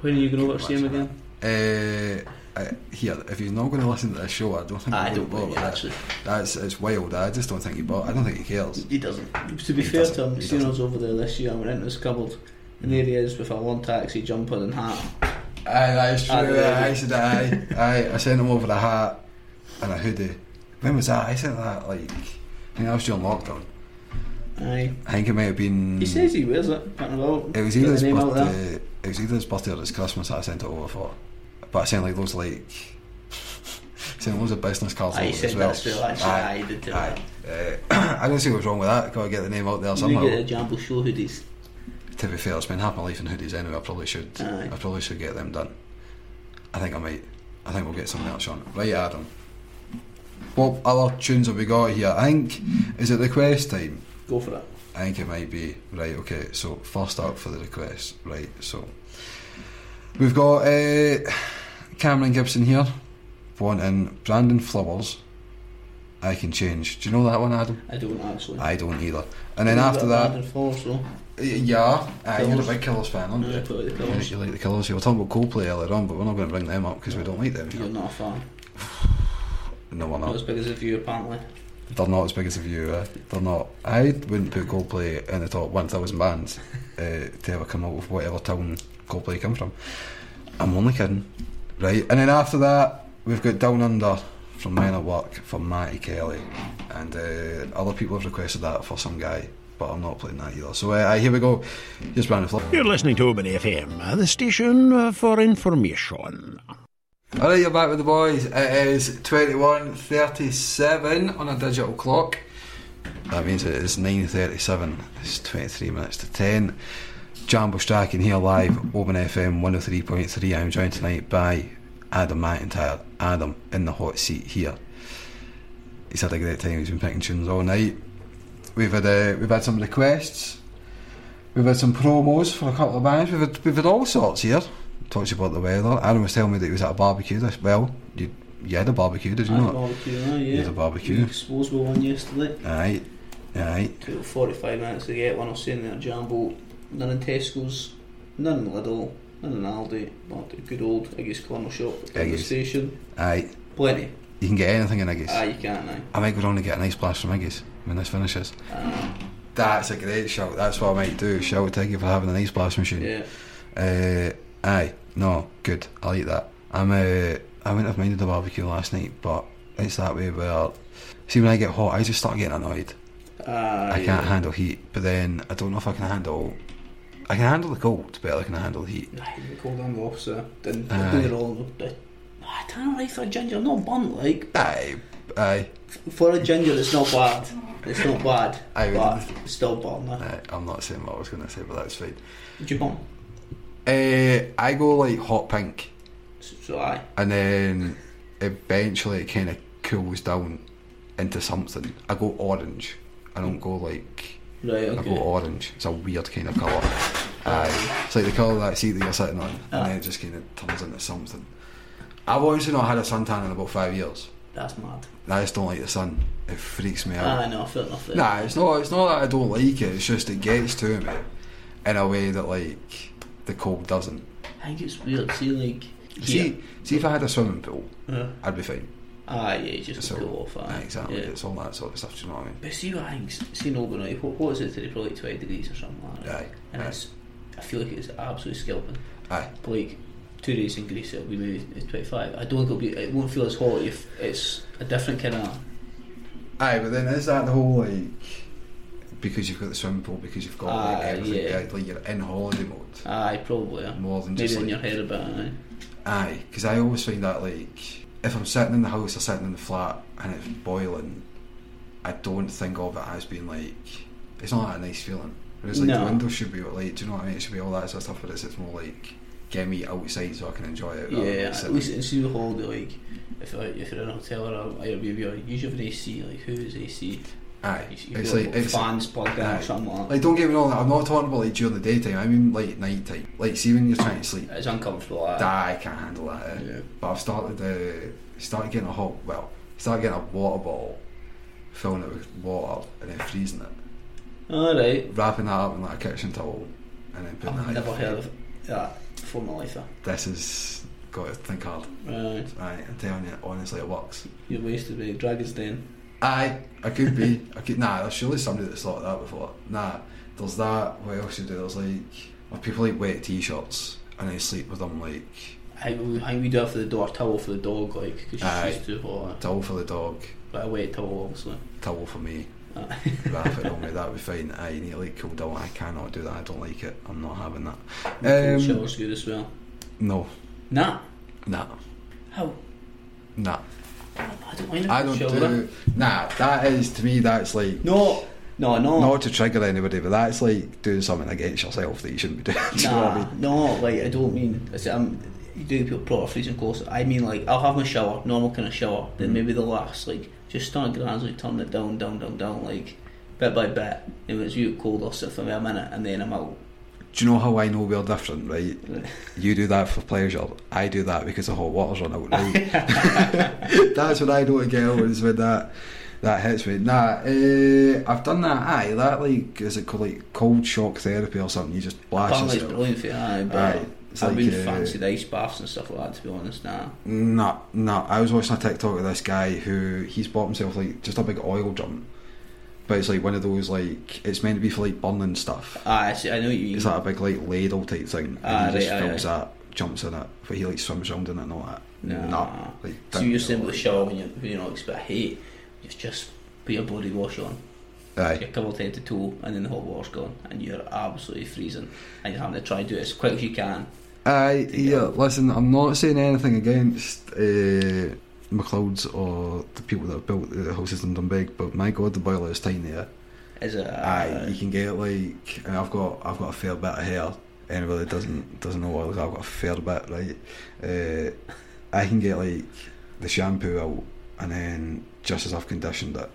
When are you going over to see him again? Uh, uh, here, if he's not going to listen to this show, I don't think I don't bother. actually. That's it's wild. I just don't think he. bought. I don't think he cares. He doesn't. To be He fair to him, seeing us over there this year, I went into his cupboard, and there he is with a one taxi jumper and hat. Aye, that is true. Aye. I said aye. Aye, I sent him over a hat and a hoodie. When was that? I sent that like. I think that was during lockdown. Aye. I think it might have been. He says he wears it. Can't. It was either his name out there. birthday. It was either his birthday or his Christmas that I sent it over for. But I sent like those like. [laughs] sent loads of business cards over said as well. that still, actually. Aye, he did do aye. Uh, I [coughs] don't see what's wrong with that. Got to get the name out there somehow. You get the Jambo show hoodies. To be fair, I spent half my life in hoodies anyway. I probably should. Aye. I probably should get them done. I think I might. I think we'll get something else on. Right, Adam. What other tunes have we got here? I think is it request time? Go for it. I think it might be. Right, okay. So first up for the request. Right, so we've got uh, Cameron Gibson here wanting Brandon Flowers. I can change. Do you know that one, Adam? I don't actually. I don't either. And then after that, though. uh, yeah, uh, you're a big Killers fan, aren't you? Yeah, put the You, Killers. you like the Killers. You were talking about Coldplay earlier on, but we're not going to bring them up because we don't like them. You're not a fan. [sighs] No, we're Not as big as if you apparently. They're not as big as a view. Uh, they're not. I wouldn't put Coldplay in the top 1,000 bands uh, [laughs] to ever come out of whatever town Coldplay come from. I'm only kidding. Right, and then after that, we've got Down Under from Men at Work for Matty Kelly. And uh, other people have requested that for some guy, but I'm not playing that either. So uh, here we go. Here's Brandon Flip. You're listening to Open FM, uh, the station uh, for information. Alright, you're back with the boys. It is 21.37 on a digital clock. That means it is 9.37. It's 23 minutes to 10. Jambo Strachan here live, Open FM 103.3. I'm joined tonight by Adam MacIntyre. Adam in the hot seat here. He's had a great time. He's been picking tunes all night. We've had uh, we've had some requests. We've had some promos for a couple of bands. We've had, we've had all sorts here. Talks about the weather. Adam was telling me that he was at a barbecue. This well, you you had a barbecue, did you Aye, not? barbecue, aye, You yeah. had a barbecue. Disposable one yesterday. Aye, aye. Took 45 minutes to get one. I was saying that Jambo, none in Tesco's, none in Lidl, none in Aldi, a good old Iggy's Corner Shop Iggy's. station. Aye. Plenty. You can get anything in Iggy's. Aye, you can't, aye. I might go and get a nice blast from Iggy's when this finishes. Aye. That's a great shout. That's what I might do. Shout out to Iggy for having a nice blast machine. Yeah. Uh, aye, no, good. I like that. I'm. Uh, I wouldn't have minded the barbecue last night, but it's that way where. See, when I get hot, I just start getting annoyed. Aye, I can't handle heat, but then I don't know if I can handle. I can handle the cold better than I can handle the heat. Aye, the cold and the opposite. Didn't Aye. do it all. I don't like for a ginger, not burnt like. Aye, aye. For a ginger, it's not bad. It's not bad, Aye, but it's still burnt. Aye. I'm not saying what I was going to say, but that's fine. Did you burn? Uh, I go like hot pink, So aye. and then eventually it kind of cools down into something. I go orange. I don't go like Right, I go orange. It's a weird kind of colour. [laughs] Aye. It's like the colour of that seat that you're sitting on, Ah. and then it just kind of turns into something. I've honestly not had a suntan in about five years. That's mad. I just don't like the sun. It freaks me out. Aye, no, fair enough. There. Nah, it's not. It's not that I don't like it. It's just it gets to me, in a way that like the cold doesn't. I think it's weird. See, like See, see if I had a swimming pool, I'd be fine. Ah, yeah, just So, cool off. Aye, aye. exactly. Yeah. It's all that sort of stuff. Do you know what I mean? But see what I think, see in Oban, right, what, what is it today? Probably 20 degrees or something like that. Aye, And aye. it's, I feel like it's absolutely scalping. Aye. But like, two days in Greece, it'll be maybe 25. I don't think it'll be, it won't feel as hot if it's a different kind of, Aye, but then is that the whole like because you've got the swimming pool because you've got like Aye, everything yeah. like you're in holiday mode aye, probably, yeah. more than Maybe just in like your head a bit, aye. aye because I always find that like if I'm sitting in the house or sitting in the flat and it's boiling I don't think of it as being like it's not that a nice feeling whereas like No. the window should be like do you know what I mean it should be all that sort of stuff but it's, it's more like get me outside so I can enjoy it Yeah, at least see the holiday, like, if, if you're in a hotel or a Airbnb, or you usually have an AC, like, who is AC? Aye You, you it's feel like it's fans plugged in aye. or something like that. like don't get me wrong I'm not talking about like during the daytime I mean like night time like see when you're trying to sleep It's uncomfortable, aye. Nah, I can't handle that. eh. Yeah. But I've started uh, started getting a hot well, started getting a water bottle, filling it with water and then freezing it, Alright. wrapping that up in like a kitchen towel, and then putting I've that. never in. heard of that before in my life. This is got to think hard. Right. Aye, I'm telling you, honestly, it works. You're wasted, mate. Dragon's Den. Aye, I could be. I could. Nah, there's surely somebody that's thought of that before. Nah, there's that. What else you do? There's like, or people like wet t-shirts and they sleep with them like I, we- think we do have for the door towel for the dog, like, because she's too hot. towel for the dog, But a wet towel, obviously. towel for me. Wrap it on me, that would be fine. I need to like cool down. I cannot do that. I don't like it. I'm not having that. Um, shower's good as well. no, Nah. nah, How? nah. I don't mind a I cold don't shower. do. Nah, that is to me. That's like No. No, no. not to trigger anybody, but that's like doing something against yourself that you shouldn't be doing. [laughs] do you know what I Nah, mean? no, like I don't mean. I say I'm. You do people proper freezing close. I mean, like I'll have my shower, normal kind of shower. Then Mm. maybe the last, like just start gradually turn it down, down, down, down, like bit by bit. If it's you cold, I'll sit for me a minute and then I'm out. Do you know how I know we're different, right? [laughs] You do that for pleasure. I do that because the hot water's run out, right? [laughs] [laughs] That's what I know get over is when that that hits me. Nah, uh, I've done that. Aye, that like is it called like cold shock therapy or something? You just blast Apparently yourself. brilliant for you, aye, but Aye, it's I've like, been uh, fancied ice baths and stuff like that. To be honest, nah. Nah, nah. I was watching a TikTok of this guy who he's bought himself like just a big oil drum, but it's like one of those like it's meant to be for like burning stuff. Ah, I see. I know what you mean. It's like a big like ladle type thing, and Ah, he just right, aye, fills aye. that, jumps in it, but he like swims around in it and all that. Nah. Nah, like, so you're know, saying with the like- shower when you you're not expect hate, you just put your body wash on. Aye. You're covered head to toe, and then the hot water's gone, and you're absolutely freezing, and you're having to try and do it as quick as you can. Aye, yeah. Listen, I'm not saying anything against uh, McLeod's or the people that have built the whole system done big, but my God, the boiler is tiny. Yeah. Is it? Aye, you can get like, and I've got I've got a fair bit of hair. Anybody that doesn't doesn't know what I've got a fair bit, right? Uh, I can get like the shampoo out, and then just as I've conditioned it,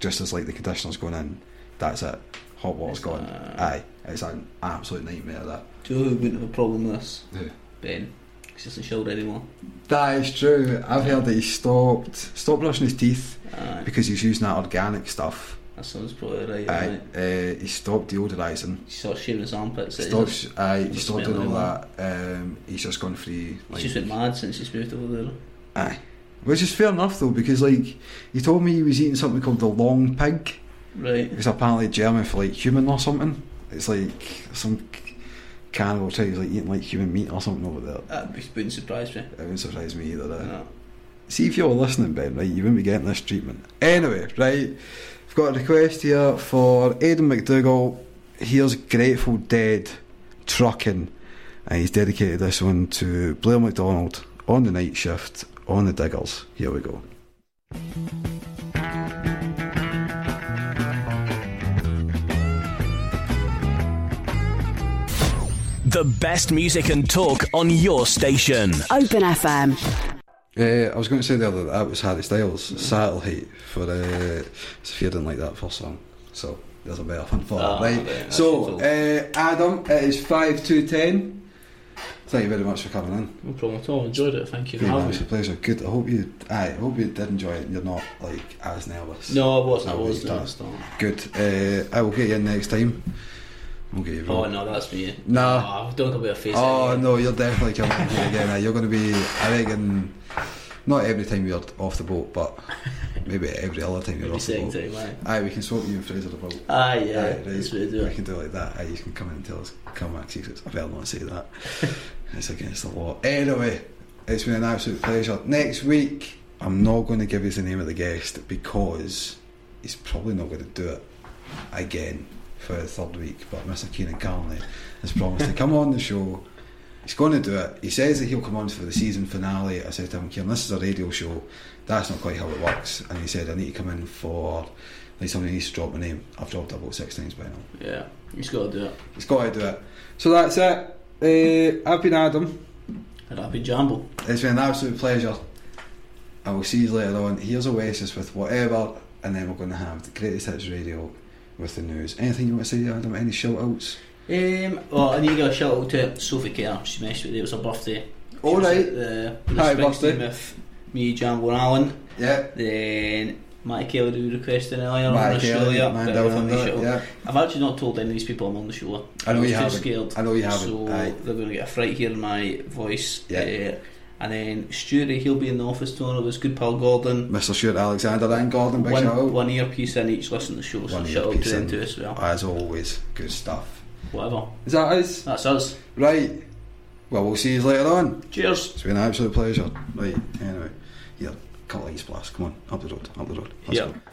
just as like the conditioner's going in, that's it. Hot water's It's, gone. uh, Aye, it's an absolute nightmare. That. Do you know who wouldn't have a problem with this? Who? Ben. He's just not showered anymore. That is true. I've heard that he stopped stopped brushing his teeth Aye, because he's using that organic stuff. that sounds probably right. Aye, Aye. uh, he stopped deodorising. He started shaving his armpits. He's Stopped, aye, he stopped doing all anymore. that. Um, he's just gone free. Like, just went mad since he's moved over there. aye, which is fair enough though because like he told me he was eating something called the long pig. Right. It's apparently German for like human or something. It's like some cannibal type, he's like eating like human meat or something over there. That wouldn't surprise me. It wouldn't surprise me either. eh? No. See if you're listening, Ben, right? You wouldn't be getting this treatment. Anyway, right? I've got a request here for Aidan McDougall. Here's Grateful Dead Trucking. And he's dedicated this one to Blair McDonald on the night shift on the Diggers. Here we go. The best music and talk on your station. Open FM. Uh, I was going to say the other that was Harry Styles, Satellite, for uh, if you didn't like that first song. So there's a better one for that, right? right, that's so, uh, Adam, it is 5 to 10. Thank you very much for coming in. No problem at all. Enjoyed it. Thank you for Good, having it's a pleasure. Good. I hope you. Aye, I hope you did enjoy it. and You're not like as nervous. No, I wasn't. I was you've doing done. it. still. Good. Uh, I will get you in next time. Okay, Oh no, that's me. No. Oh, don't go with a face. Oh anyway. no, you're definitely coming here again. You're going to be, I reckon, not every time you're off the boat, but maybe every other time you're off the boat. time, aye. Aye, we can swap you and Fraser about. Ah, yeah, Aye, right. that's what I do We can do it like that. Aye, you can come in and tell us CalMac secrets. I better not say that. [laughs] it's against the law. Anyway, it's been an absolute pleasure. Next week, I'm not going to give you the name of the guest because he's probably not going to do it again for the third week. But Mr. Keenan Carney has promised to come on the show. He's going to do it. He says that he'll come on for the season finale. I said to him, Kieran, this is a radio show. That's not quite how it works. And he said, I need to come in for, like, somebody needs to drop my name. I've dropped about six times by now. Yeah, he's got to do it. He's got to do it. So that's it. Uh, I've been Adam. And I've been Jambo. It's been an absolute pleasure. I will see you later on. Here's Oasis with whatever, and then we're going to have the greatest hits radio with the news. Anything you want to say, Adam? Any shout outs? Um, well, I need to give a shout out to Sophie Kerr. She messaged with me. It was her birthday. All right. The, the Happy birthday. With me, Jambo, Alan. Yeah. Then Matty Kelly who requested earlier Matty on Kelly, Australia. man bit down of a under wee it, shout out. yeah. I've actually not told any of these people I'm on the show. I know was you haven't. scared. I know you haven't. So Aye. they're going to get a fright hearing my voice. Yeah. Uh, and then Stuart, he'll be in the office tomorrow with his good pal Gordon. Mr. Stuart Alexander and Gordon, big shout out. One, one earpiece in each listen to the show, so One shout out to them too as well. As always, good stuff. Whatever. Is that us? That's us. Right. Well, we'll see you later on. Cheers. It's been an absolute pleasure. Right, anyway. Here, couple of ice blasts. Come on, up the road, up the road. Let's Yeah. go.